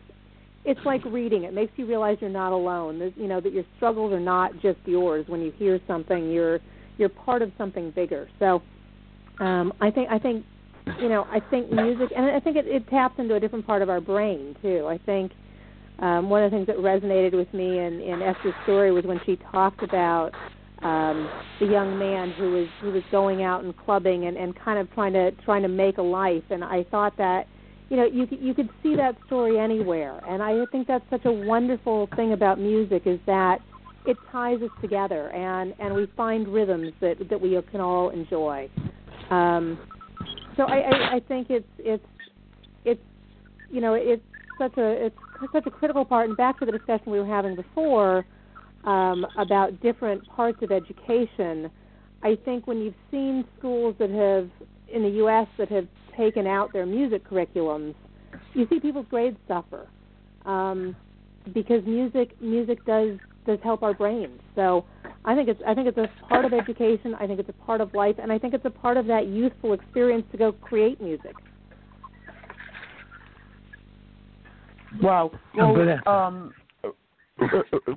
[SPEAKER 5] it's like reading. It makes you realize you're not alone. There's, you know that your struggles are not just yours. When you hear something, you're you're part of something bigger. So um, I think I think you know I think music, and I think it, it taps into a different part of our brain too. I think um, one of the things that resonated with me in, in Esther's story was when she talked about um, the young man who was who was going out and clubbing and, and kind of trying to trying to make a life. And I thought that you know you you could see that story anywhere. And I think that's such a wonderful thing about music is that it ties us together and and we find rhythms that that we can all enjoy. Um, so I, I I think it's it's it's you know it's such a it's such a critical part. And back to the discussion we were having before um, about different parts of education, I think when you've seen schools that have in the U.S. that have taken out their music curriculums, you see people's grades suffer um, because music music does does help our brains. So I think it's I think it's a part of education. I think it's a part of life, and I think it's a part of that youthful experience to go create music.
[SPEAKER 1] Wow. Well, um,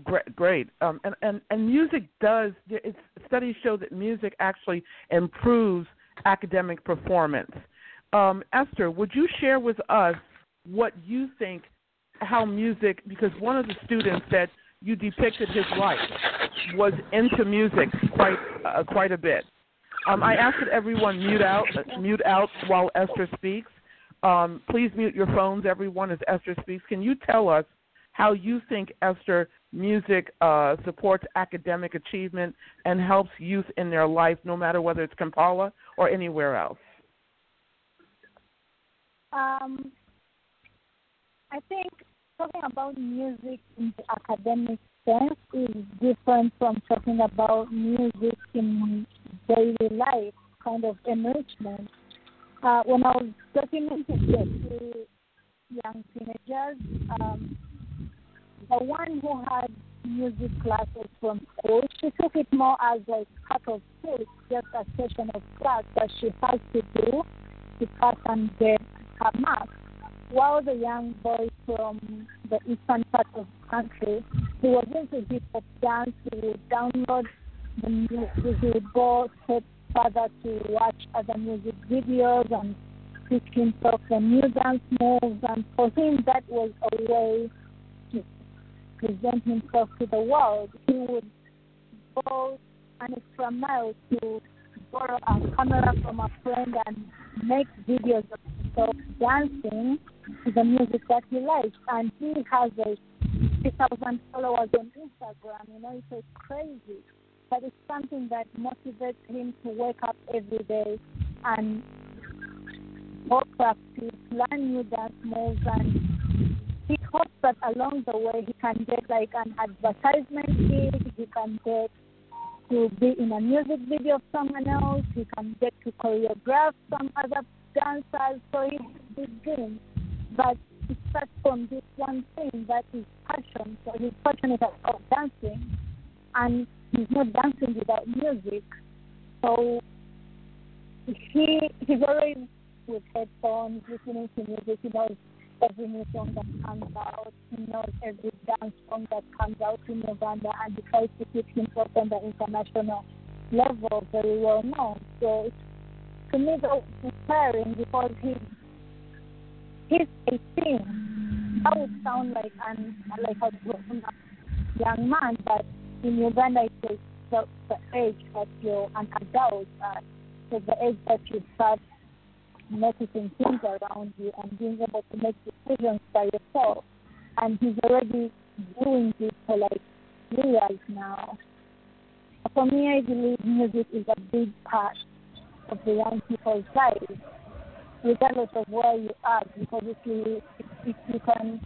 [SPEAKER 1] great, great. Um, and, and and music does. It's, studies show that music actually improves academic performance. Um, Esther, would you share with us what you think how music? Because one of the students said you depicted his life was into music quite uh, quite a bit. Um, I ask that everyone mute out mute out while Esther speaks. Um, please mute your phones, everyone, as Esther speaks. Can you tell us how you think Esther music uh, supports academic achievement and helps youth in their life, no matter whether it's Kampala or anywhere else?
[SPEAKER 6] Um, I think talking about music in the academic sense is different from talking about music in daily life, kind of enrichment. Uh, when I was documenting the young teenagers, um, the one who had music classes from school, she took it more as a cut of school, just a session of class that she has to do to pass and get her marks while the young boy from the eastern part of the country, he was into hip hop dance, he would download the music, he would go further to watch other music videos and teach himself the new dance moves. And for him, that was a way to present himself to the world. He would go an extra mile to borrow a camera from a friend and make videos of himself dancing the music that he likes. And he has a 3,000 followers on Instagram. You know, it's crazy. But it's something that motivates him to wake up every day and go practice, learn new dance moves, and he hopes that along the way he can get like an advertisement gig, he can get to be in a music video of someone else, he can get to choreograph some other dancers. So he has dreams but starts from this one thing that is passion. So he's passionate about dancing, and he's not dancing without music. So he he's always with headphones, listening to music. He knows every new song that comes out. He knows every dance song that comes out in Uganda, and he tries to keep himself on the international level very well known. So to me, that's inspiring because he's he's 18. That would sound like an like a grown up young man, but in Uganda it's the, the age that you're an adult at. So the age that you start noticing things around you and being able to make decisions by yourself. And he's already doing this for like three years now. For me, I believe music is a big part of the young people's lives regardless of where you are. Because if you if, you can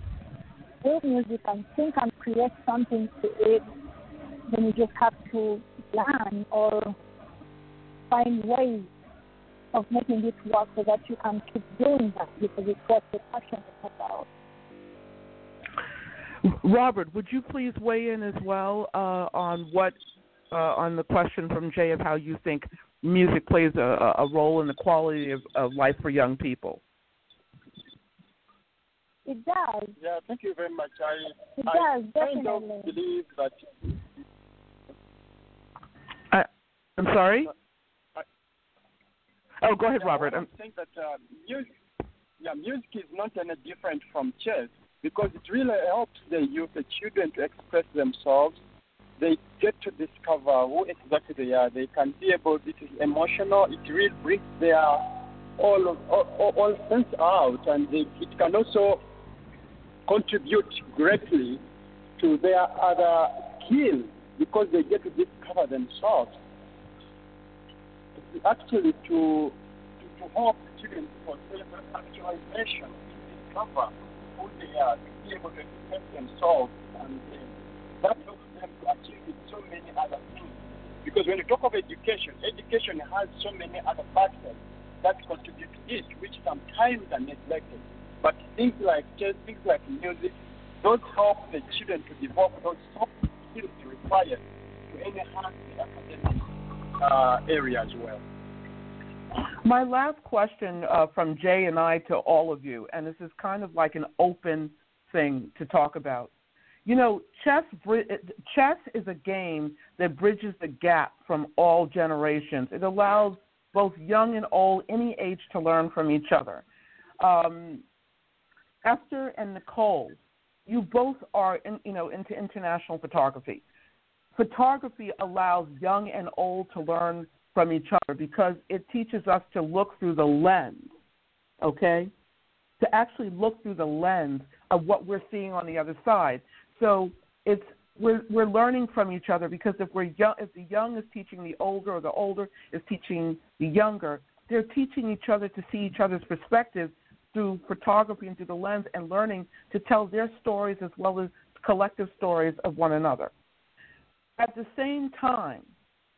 [SPEAKER 6] do music and think and create something to it, then you just have to plan or find ways of making it work so that you can keep doing that because it's what the passion is about.
[SPEAKER 1] Robert, would you please weigh in as well uh, on what uh, on the question from Jay of how you think music plays a, a role in the quality of, of life for young people?
[SPEAKER 6] It does.
[SPEAKER 4] Yeah, thank you very much. I,
[SPEAKER 6] It
[SPEAKER 4] I
[SPEAKER 6] does,
[SPEAKER 4] kind
[SPEAKER 6] definitely.
[SPEAKER 4] of believe that
[SPEAKER 1] I, I'm sorry.
[SPEAKER 4] I-
[SPEAKER 1] Oh, go ahead,
[SPEAKER 4] Yeah,
[SPEAKER 1] Robert.
[SPEAKER 4] I think that uh, music, yeah, music is not any different from chess because it really helps the youth, the children, to express themselves. They get to discover who exactly they are. They can be able. It is emotional. It really brings their all of, all, all, sense out, and they, it can also contribute greatly to their other skills because they get to discover themselves actually to to, help children for self-actualization, discover who they are, to be able to express themselves, and uh, that them to achieve so many other things. Because when you talk of education, education has so many other factors that contribute to it, which sometimes are neglected. But things like chess, things like music, those help the children to develop those soft skills required to enhance the academic uh, area as well.
[SPEAKER 1] My last question uh, from Jay and I to all of you, and this is kind of like an open thing to talk about. You know, chess chess is a game that bridges the gap from all generations. It allows both young and old, any age, to learn from each other. Um, Esther and Nicole, you both are, in, you know, into international photography. Photography allows young and old to learn from each other because it teaches us to look through the lens, okay? To actually look through the lens of what we're seeing on the other side. So it's we're we're learning from each other because if we're young, if the young is teaching the older or the older is teaching the younger, they're teaching each other to see each other's perspectives through photography and through the lens and learning to tell their stories as well as collective stories of one another. At the same time,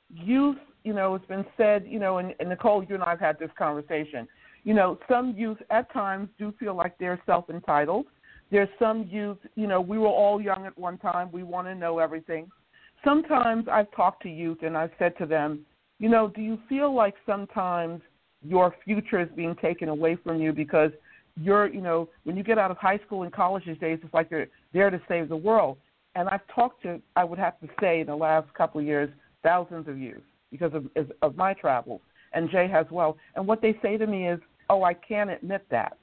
[SPEAKER 1] youth, you know, it's been said, you know, and, and Nicole, you and I have had this conversation. You know, some youth at times do feel like they're self entitled. There's some youth, you know, we were all young at one time. We want to know everything. Sometimes I've talked to youth and I've said to them, you know, do you feel like sometimes your future is being taken away from you because you're, you know, when you get out of high school and college these days, it's like you're there to save the world. And I've talked to, I would have to say, in the last couple of years, thousands of youth because of, of my travels, and Jay has well. And what they say to me is, oh, I can't admit that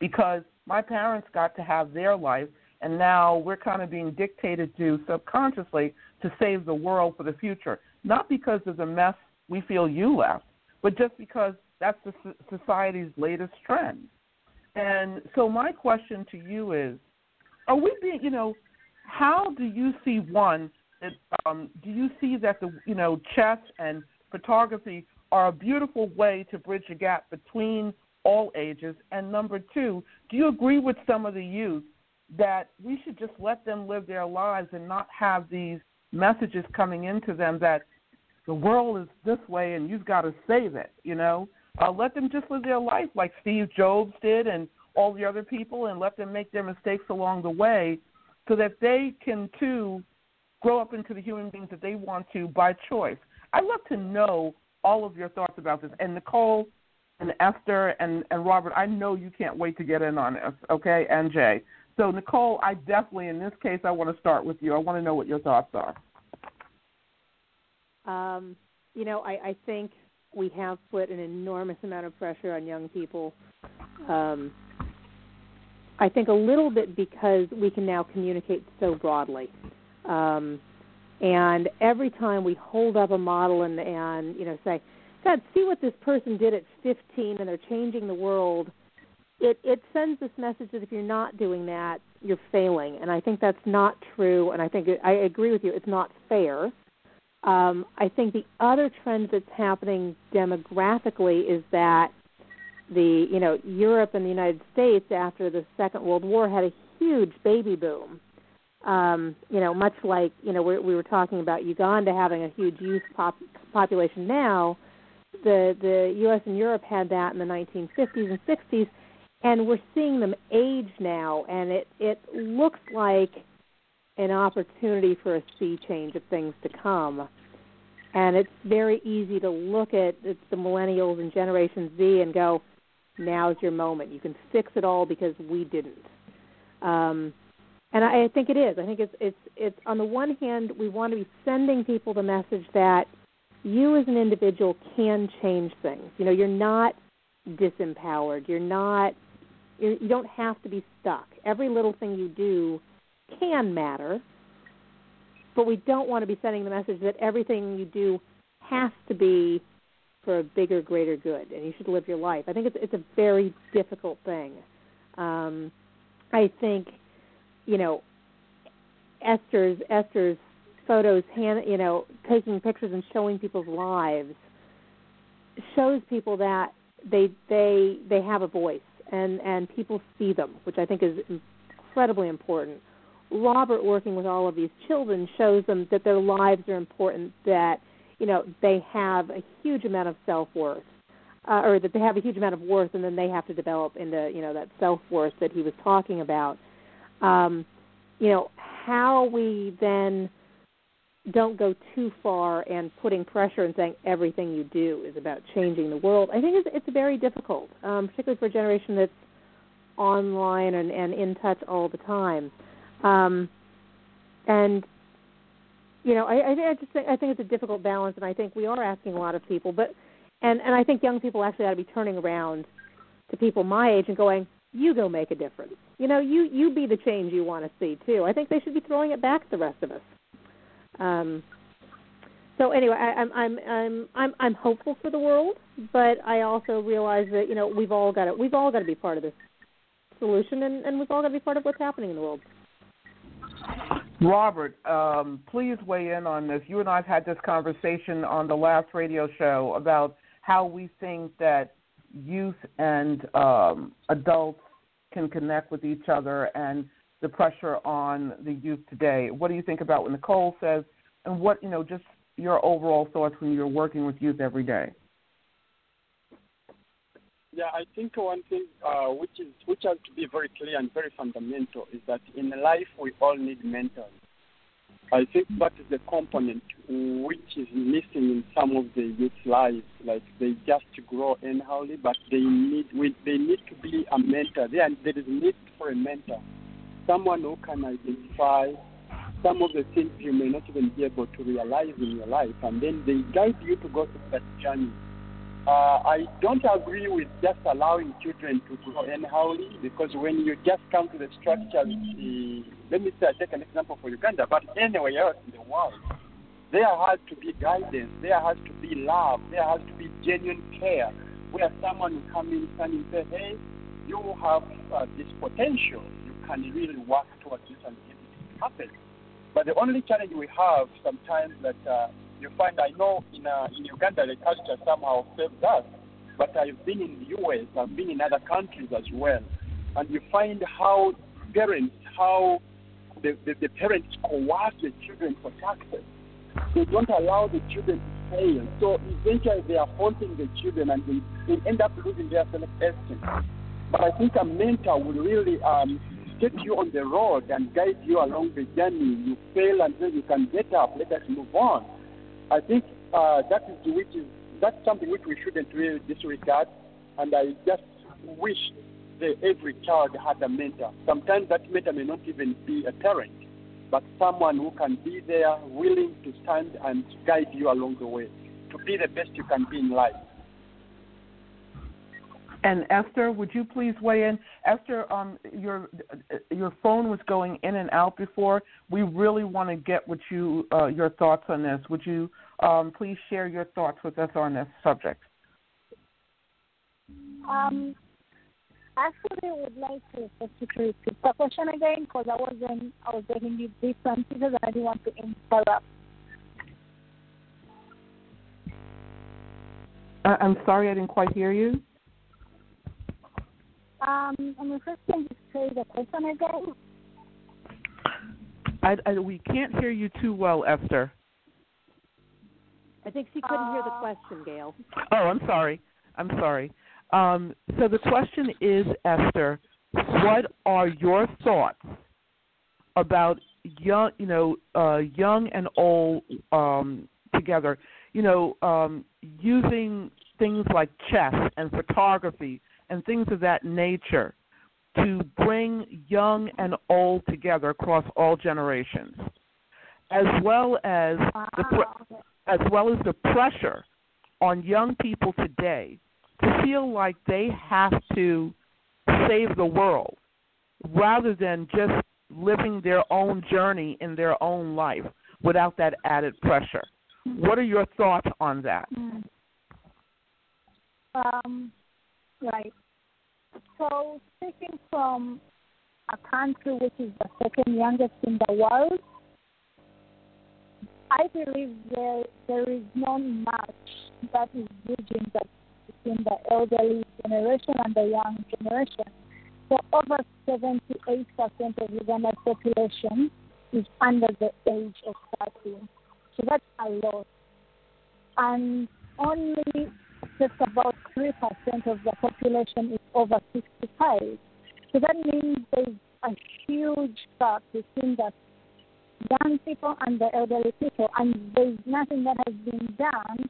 [SPEAKER 1] because my parents got to have their life, and now we're kind of being dictated to subconsciously to save the world for the future. Not because of the mess we feel you left, but just because that's the society's latest trend. And so my question to you is, are we being, you know, how do you see one that um, do you see that the you know chess and photography are a beautiful way to bridge the gap between all ages? And number two, do you agree with some of the youth that we should just let them live their lives and not have these messages coming into them that the world is this way and you've got to save it, you know? Uh, let them just live their life like Steve Jobs did and all the other people and let them make their mistakes along the way so that they can too grow up into the human beings that they want to by choice. I'd love to know all of your thoughts about this. And Nicole and Esther and, and Robert, I know you can't wait to get in on this, okay? And Jay. So, Nicole, I definitely, in this case, I want to start with you. I want to know what your thoughts are.
[SPEAKER 5] Um, you know, I, I think we have put an enormous amount of pressure on young people. Um, I think a little bit because we can now communicate so broadly. Um, and every time we hold up a model and, and you know say, God, see what this person did at 15 and they're changing the world. It it sends this message that if you're not doing that, you're failing. And I think that's not true. And I think it, I agree with you. It's not fair. Um, I think the other trend that's happening demographically is that the you know Europe and the United States after the Second World War had a huge baby boom. Um, you know, much like you know we, we were talking about Uganda having a huge youth pop, population now, the the U.S. and Europe had that in the 1950s and 60s, and we're seeing them age now, and it it looks like an opportunity for a sea change of things to come. And it's very easy to look at the millennials and Generation Z and go, now's your moment. You can fix it all because we didn't. Um, and I, I think it is. I think it's it's it's on the one hand we want to be sending people the message that you as an individual can change things. You know, you're not disempowered. You're not you you don't have to be stuck. Every little thing you do can matter, but we don't want to be sending the message that everything you do has to be for a bigger, greater good, and you should live your life. I think it's it's a very difficult thing. Um, I think, you know, Esther's Esther's photos, hand, you know, taking pictures and showing people's lives shows people that they they they have a voice and and people see them, which I think is incredibly important. Robert working with all of these children shows them that their lives are important, that you know they have a huge amount of self worth, uh, or that they have a huge amount of worth, and then they have to develop into you know that self worth that he was talking about. Um, you know how we then don't go too far and putting pressure and saying everything you do is about changing the world. I think it's, it's very difficult, um, particularly for a generation that's online and, and in touch all the time. Um, and you know, I, I, I just think I think it's a difficult balance, and I think we are asking a lot of people, but and and I think young people actually ought to be turning around to people my age and going, you go make a difference. You know, you you be the change you want to see too. I think they should be throwing it back to the rest of us. Um, so anyway, I, I'm I'm I'm I'm I'm hopeful for the world, but I also realize that you know we've all got to we've all got to be part of this solution, and, and we've all got to be part of what's happening in the world.
[SPEAKER 1] Robert, um, please weigh in on this. You and I have had this conversation on the last radio show about how we think that youth and um, adults can connect with each other and the pressure on the youth today. What do you think about what Nicole says, and what you know, just your overall thoughts when you're working with youth every day?
[SPEAKER 4] Yeah, I think one thing uh, which is which has to be very clear and very fundamental is that in life we all need mentors. I think that is the component which is missing in some of the youth lives. Like they just grow anyhowly, but they need we, they need to be a mentor. There, there is need for a mentor someone who can identify some of the things you may not even be able to realize in your life, and then they guide you to go through that journey. Uh, I don't agree with just allowing children to grow anyhowly because when you just come to the structure, the, let me say, I take an example for Uganda, but anywhere else in the world, there has to be guidance, there has to be love, there has to be genuine care, where someone will come in and say, hey, you have uh, this potential can really work towards this and get it happen. But the only challenge we have sometimes that uh, you find, I know in uh, in Uganda the culture somehow fails us, but I've been in the US, I've been in other countries as well, and you find how parents, how the, the, the parents coerce the children for taxes. They don't allow the children to fail. So eventually they are haunting the children and they, they end up losing their self-esteem. But I think a mentor will really um, take you on the road and guide you along the journey. You fail and then you can get up. Let us move on. I think uh, that is which is that's something which we shouldn't really disregard. And I just wish that every child had a mentor. Sometimes that mentor may not even be a parent, but someone who can be there, willing to stand and guide you along the way to be the best you can be in life.
[SPEAKER 1] And Esther, would you please weigh in? Esther, um, your your phone was going in and out before. We really want to get what you uh, your thoughts on this. Would you um, please share your thoughts with us on this subject?
[SPEAKER 6] Um, actually, I would like to repeat the question again because I wasn't I was getting you different because I didn't want to interrupt.
[SPEAKER 1] Uh, I'm sorry, I didn't quite hear you.
[SPEAKER 6] Um, I'm requesting to say the question again.
[SPEAKER 1] I, I, we can't hear you too well, Esther.
[SPEAKER 5] I think she couldn't hear the
[SPEAKER 6] Uh,
[SPEAKER 5] question, Gail.
[SPEAKER 1] Oh, I'm sorry. I'm sorry. Um, so the question is, Esther, what are your thoughts about young, you know, uh, young and old um, together? You know, um, using things like chess and photography and things of that nature to bring young and old together across all generations, as well as the pre- as well as the pressure on young people today to feel like they have to save the world rather than just living their own journey in their own life without that added pressure. What are your thoughts on that?
[SPEAKER 6] Mm. Um, right. So, speaking from a country which is the second youngest in the world, I believe there there is not much that is bridging the between the elderly generation and the young generation. So over 78% of Uganda's population is under the age of 30. So that's a lot. And only just about 3% of the population is over 65. So that means there's a huge gap between the young people and the elderly people, and there's nothing that has been done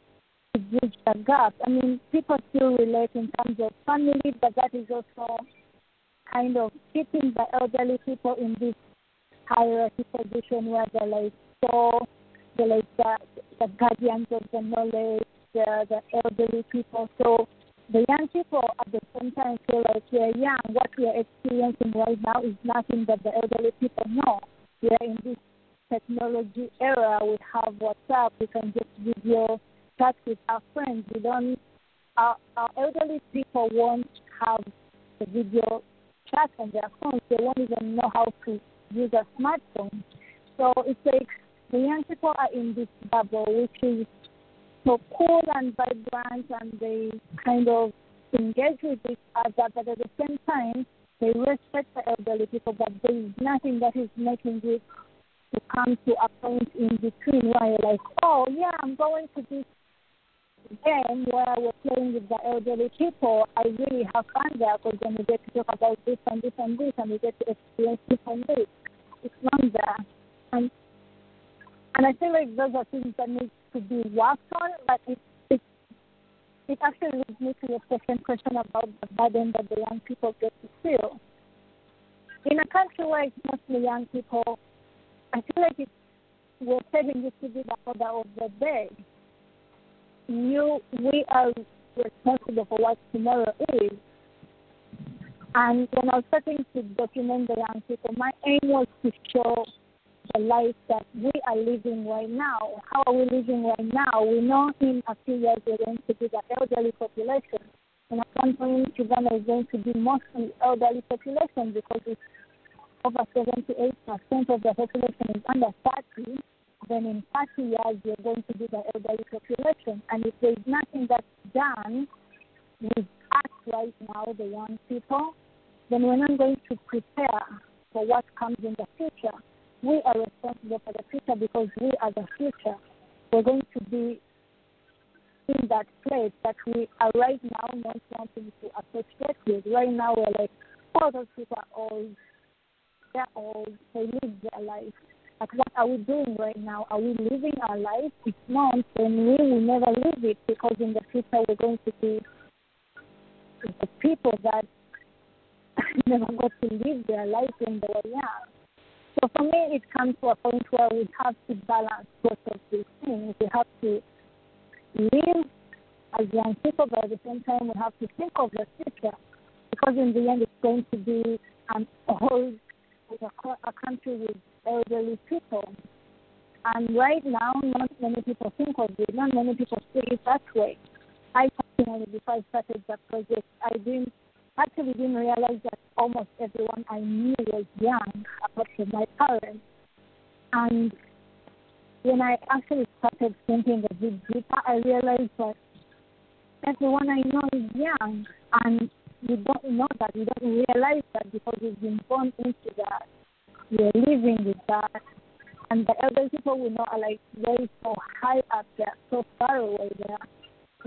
[SPEAKER 6] to bridge the gap. I mean, people still relate in terms of family, but that is also kind of keeping the elderly people in this hierarchy position where they're like so, they're like the, the guardians of the knowledge, the, the elderly people. So the young people at the same time feel like we're young. What we are experiencing right now is nothing that the elderly people know. We are in this technology era. We have WhatsApp. We can just video chat with our friends. We don't. Our, our elderly people won't have the video chat on their phones. They won't even know how to use a smartphone. So it's like the young people are in this bubble, which is so cool and vibrant, and they kind of engage with each other, but at the same time, they respect the elderly people, but there is nothing that is making it to come to a point in between where you're like, oh, yeah, I'm going to this game where we're playing with the elderly people. I really have fun there because then we get to talk about this and this and this, and we get to experience this and this. It's not there. And and I feel like those are things that need to be worked on, but it it it actually leads me to your second question about the burden that the young people get to feel. In a country where it's mostly young people, I feel like it's, we're saving this to be the order of the day. You, we are responsible for what tomorrow is. And when I was starting to document the young people, my aim was to show the life that we are living right now. How are we living right now? We know in a few years we're going to be the elderly population. And at some point, Uganda is going to be mostly elderly population because it's over 78% of the population is under 30. Then in 30 years, we're going to be the elderly population. And if there's nothing that's done with us right now, the young people, then we're not going to prepare for what comes in the future we are responsible for the future because we are the future. We're going to be in that place that we are right now not wanting to associate with. Right now, we're like, oh, those people are old. They're old. They live their life. Like, what are we doing right now? Are we living our life? If not, then we will never live it because in the future we're going to be the people that never got to live their life when they were young. So for me, it comes to a point where we have to balance both of these things. We have to live as young people, but at the same time, we have to think of the future because in the end, it's going to be um, an old, a country with elderly people. And right now, not many people think of it. Not many people see it that way. I personally, before I started the project, I didn't actually didn't realize that almost everyone I knew was young, apart from my parents. And when I actually started thinking a bit deeper, I realized that everyone I know is young, and we don't know that. We don't realize that because we've been born into that. We're living with that. And the elder people we know are like very so high up there, so far away there.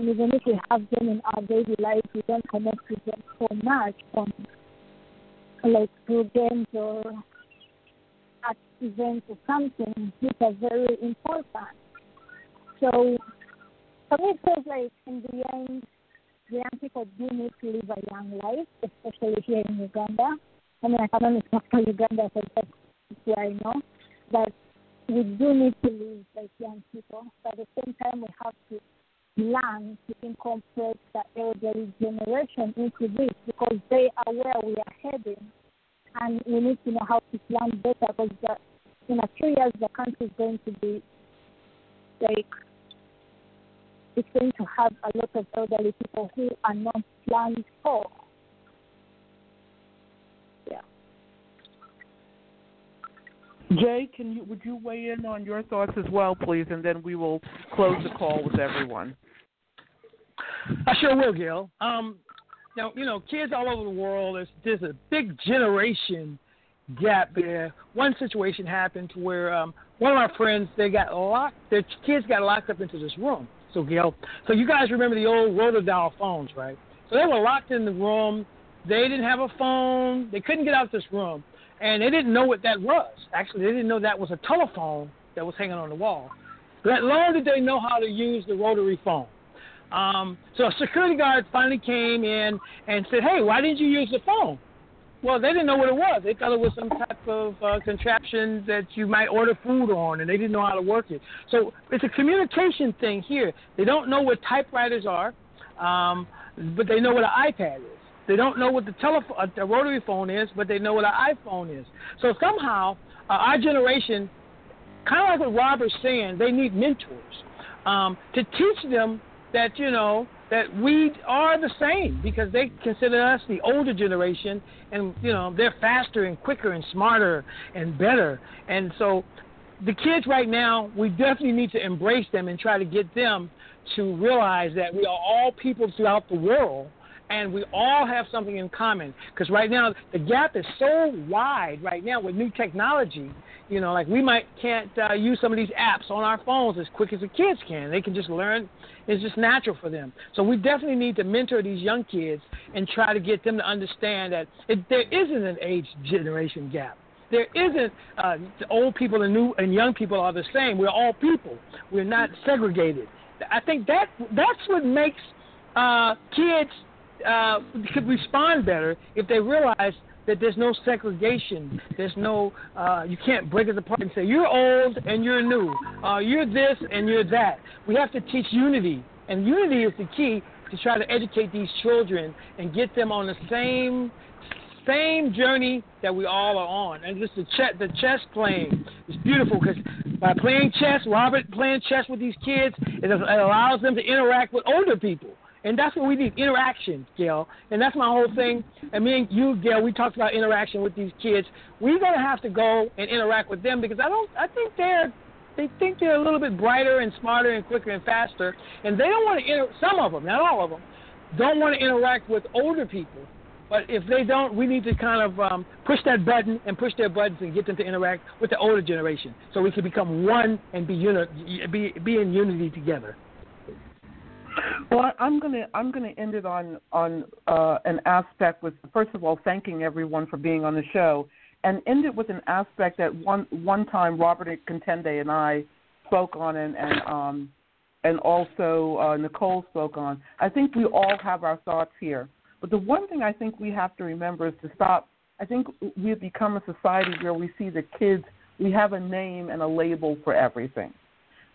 [SPEAKER 6] Even if we have them in our daily life, we don't connect with them so much on like through games or at events or something, which are very important. So for me, it feels like in the end, the young people do need to live a young life, especially here in Uganda. I mean, I cannot speak for Uganda, so that's where I know. But we do need to live like young people. But at the same time, we have to learn to incorporate the elderly generation into this because they are where we are heading. And we need to know how to plan better because the, in a few years, the country is going to be like it's going to have a lot of elderly people who are not planned for. Yeah.
[SPEAKER 1] Jay, can you would you weigh in on your thoughts as well, please, and then we will close the call with everyone.
[SPEAKER 3] I sure will, Gil. Um, now, you know, kids all over the world, there's, there's a big generation gap there. One situation happened where um, one of our friends, they got locked, their kids got locked up into this room. So, Gil, so you guys remember the old rotodial phones, right? So they were locked in the room. They didn't have a phone. They couldn't get out of this room. And they didn't know what that was. Actually, they didn't know that was a telephone that was hanging on the wall. But long did they know how to use the rotary phone. Um, so a security guard finally came in and said, "Hey, why didn't you use the phone?" Well, they didn't know what it was. They thought it was some type of uh, contraption that you might order food on, and they didn't know how to work it. So it's a communication thing here. They don't know what typewriters are, um, but they know what an iPad is. They don't know what the telephone, uh, the rotary phone is, but they know what an iPhone is. So somehow, uh, our generation, kind of like what Robert's saying, they need mentors um, to teach them that you know that we are the same because they consider us the older generation and you know they're faster and quicker and smarter and better and so the kids right now we definitely need to embrace them and try to get them to realize that we are all people throughout the world and we all have something in common. Because right now the gap is so wide right now with new technology you know like we might can't uh, use some of these apps on our phones as quick as the kids can. They can just learn. It's just natural for them. So we definitely need to mentor these young kids and try to get them to understand that it, there isn't an age generation gap. There isn't uh, old people and new and young people are the same. We're all people. We're not segregated. I think that that's what makes uh, kids uh, could respond better if they realize that there's no segregation. There's no, uh, you can't break it apart and say, you're old and you're new. Uh, you're this and you're that. We have to teach unity. And unity is the key to try to educate these children and get them on the same same journey that we all are on. And just the chess, the chess playing is beautiful because by playing chess, Robert playing chess with these kids, it allows them to interact with older people. And that's what we need interaction, Gail. And that's my whole thing. And me and you, Gail, we talked about interaction with these kids. We're gonna have to go and interact with them because I don't. I think they're. They think they're a little bit brighter and smarter and quicker and faster, and they don't want to. Inter- some of them, not all of them, don't want to interact with older people. But if they don't, we need to kind of um, push that button and push their buttons and get them to interact with the older generation, so we can become one and be uni- be be in unity together.
[SPEAKER 1] Well, I'm gonna I'm gonna end it on on uh, an aspect with first of all thanking everyone for being on the show, and end it with an aspect that one one time Robert Katende and I spoke on, and and um and also uh, Nicole spoke on. I think we all have our thoughts here, but the one thing I think we have to remember is to stop. I think we've become a society where we see the kids. We have a name and a label for everything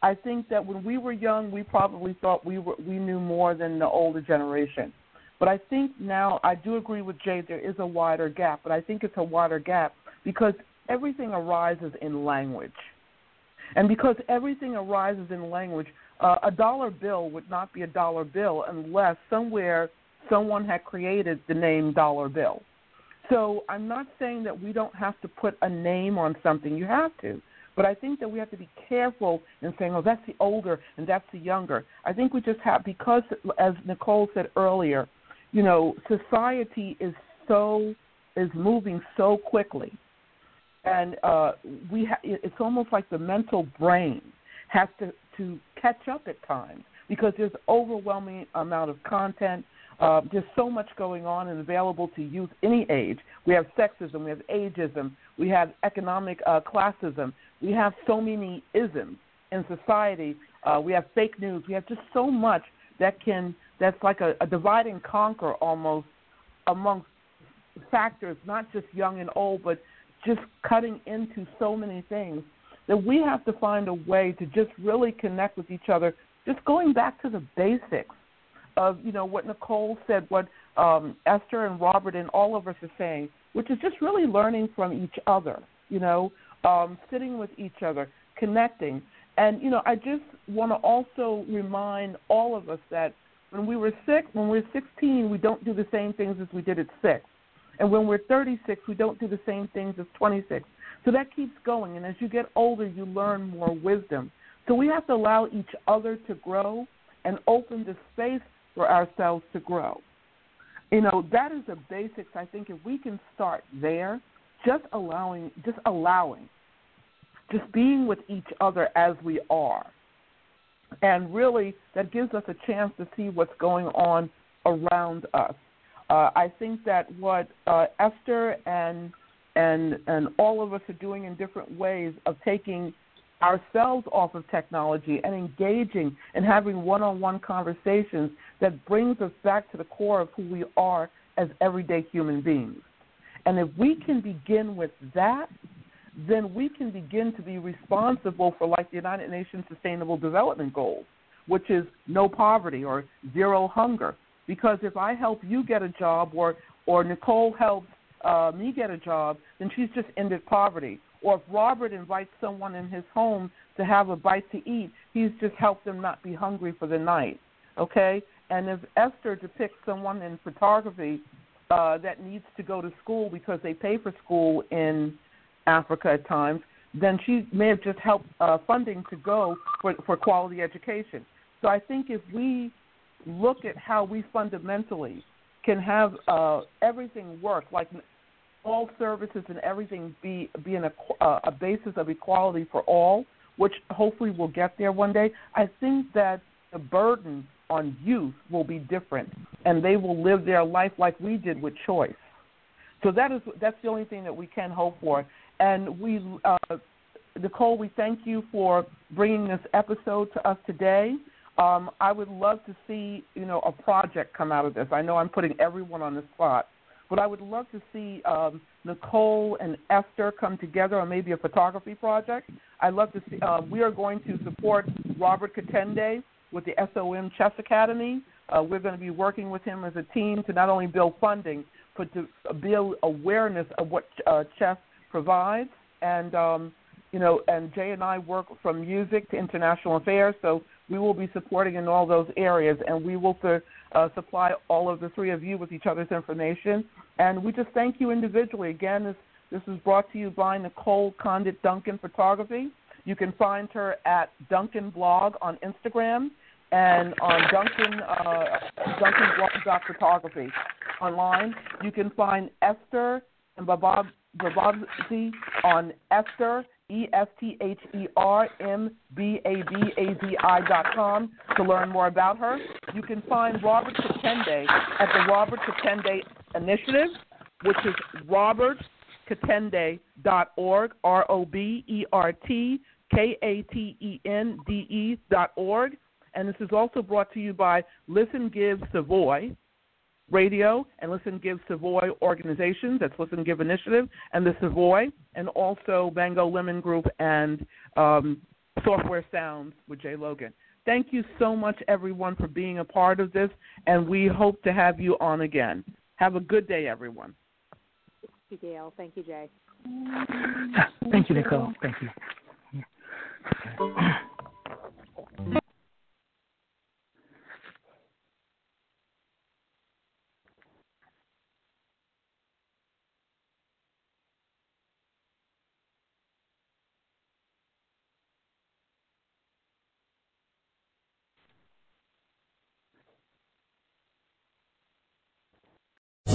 [SPEAKER 1] I think that when we were young, we probably thought we were we knew more than the older generation. But I think now I do agree with Jay. There is a wider gap, but I think it's a wider gap because everything arises in language, and because everything arises in language, uh, a dollar bill would not be a dollar bill unless somewhere someone had created the name dollar bill. So I'm not saying that we don't have to put a name on something. You have to. But I think that we have to be careful in saying, oh, that's the older and that's the younger. I think we just have, because, as Nicole said earlier, you know, society is so is moving so quickly, and uh, we ha- it's almost like the mental brain has to to catch up at times because there's overwhelming amount of content. Uh, there's so much going on and available to youth any age. We have sexism, we have ageism, we have economic uh, classism, we have so many isms in society. Uh, we have fake news. We have just so much that can that's like a, a divide and conquer almost amongst factors, not just young and old, but just cutting into so many things that we have to find a way to just really connect with each other. Just going back to the basics of you know what Nicole said, what um, Esther and Robert and all of us are saying, which is just really learning from each other. You know, um, sitting with each other, connecting, and you know, I just want to also remind all of us that when we were six, when we we're 16, we don't do the same things as we did at six, and when we're 36, we don't do the same things as 26. So that keeps going, and as you get older, you learn more wisdom. So we have to allow each other to grow and open the space for ourselves to grow. You know, that is the basics. I think if we can start there, just allowing, just allowing, just being with each other as we are, and really that gives us a chance to see what's going on around us. Uh, I think that what uh, Esther and and and all of us are doing in different ways of taking ourselves off of technology and engaging and having one-on-one conversations that brings us back to the core of who we are as everyday human beings. And if we can begin with that, then we can begin to be responsible for like the United Nations Sustainable Development Goals, which is no poverty or zero hunger. Because if I help you get a job or or Nicole helps uh, me get a job, then she's just ended poverty. Or if Robert invites someone in his home to have a bite to eat, he's just helped them not be hungry for the night. Okay? And if Esther depicts someone in photography uh, that needs to go to school because they pay for school in Africa at times, then she may have just helped uh, funding to go for, for quality education. So I think if we look at how we fundamentally can have uh, everything work, like all services and everything be be in a, uh, a basis of equality for all, which hopefully we'll get there one day. I think that the burden on youth will be different, and they will live their life like we did with choice. So that is that's the only thing that we can hope for. And we, uh, Nicole, we thank you for bringing this episode to us today. Um, I would love to see you know a project come out of this. I know I'm putting everyone on the spot, but I would love to see um, Nicole and Esther come together on maybe a photography project. I'd love to see. Uh, we are going to support Robert Katende with the SOM Chess Academy. Uh, we're going to be working with him as a team to not only build funding, but to build awareness of what uh, chess provides. And um, you know, and Jay and I work from music to international affairs, so we will be supporting in all those areas, and we will uh, supply all of the three of you with each other's information. And we just thank you individually. Again, this, this is brought to you by Nicole Condit Duncan Photography. You can find her at Duncan Blog on Instagram and on Duncan uh, Duncan Blog Photography online. You can find Esther and Babab Mbabazi on Esther E S T H E R M B A B A Z I dot com to learn more about her. You can find Robert Katende at the Robert Katende Initiative, which is robertkatende.org, R O B E R T K A T E N D E dot org. And this is also brought to you by Listen Give Savoy, Radio and Listen Give Savoy organizations. That's Listen Give Initiative and the Savoy, and also Mango Lemon Group and um, Software Sounds with Jay Logan. Thank you so much, everyone, for being a part of this, and we hope to have you on again. Have a good day, everyone.
[SPEAKER 5] Thank you, Gail. Thank you, Jay.
[SPEAKER 3] Thank you, Nicole. Thank you.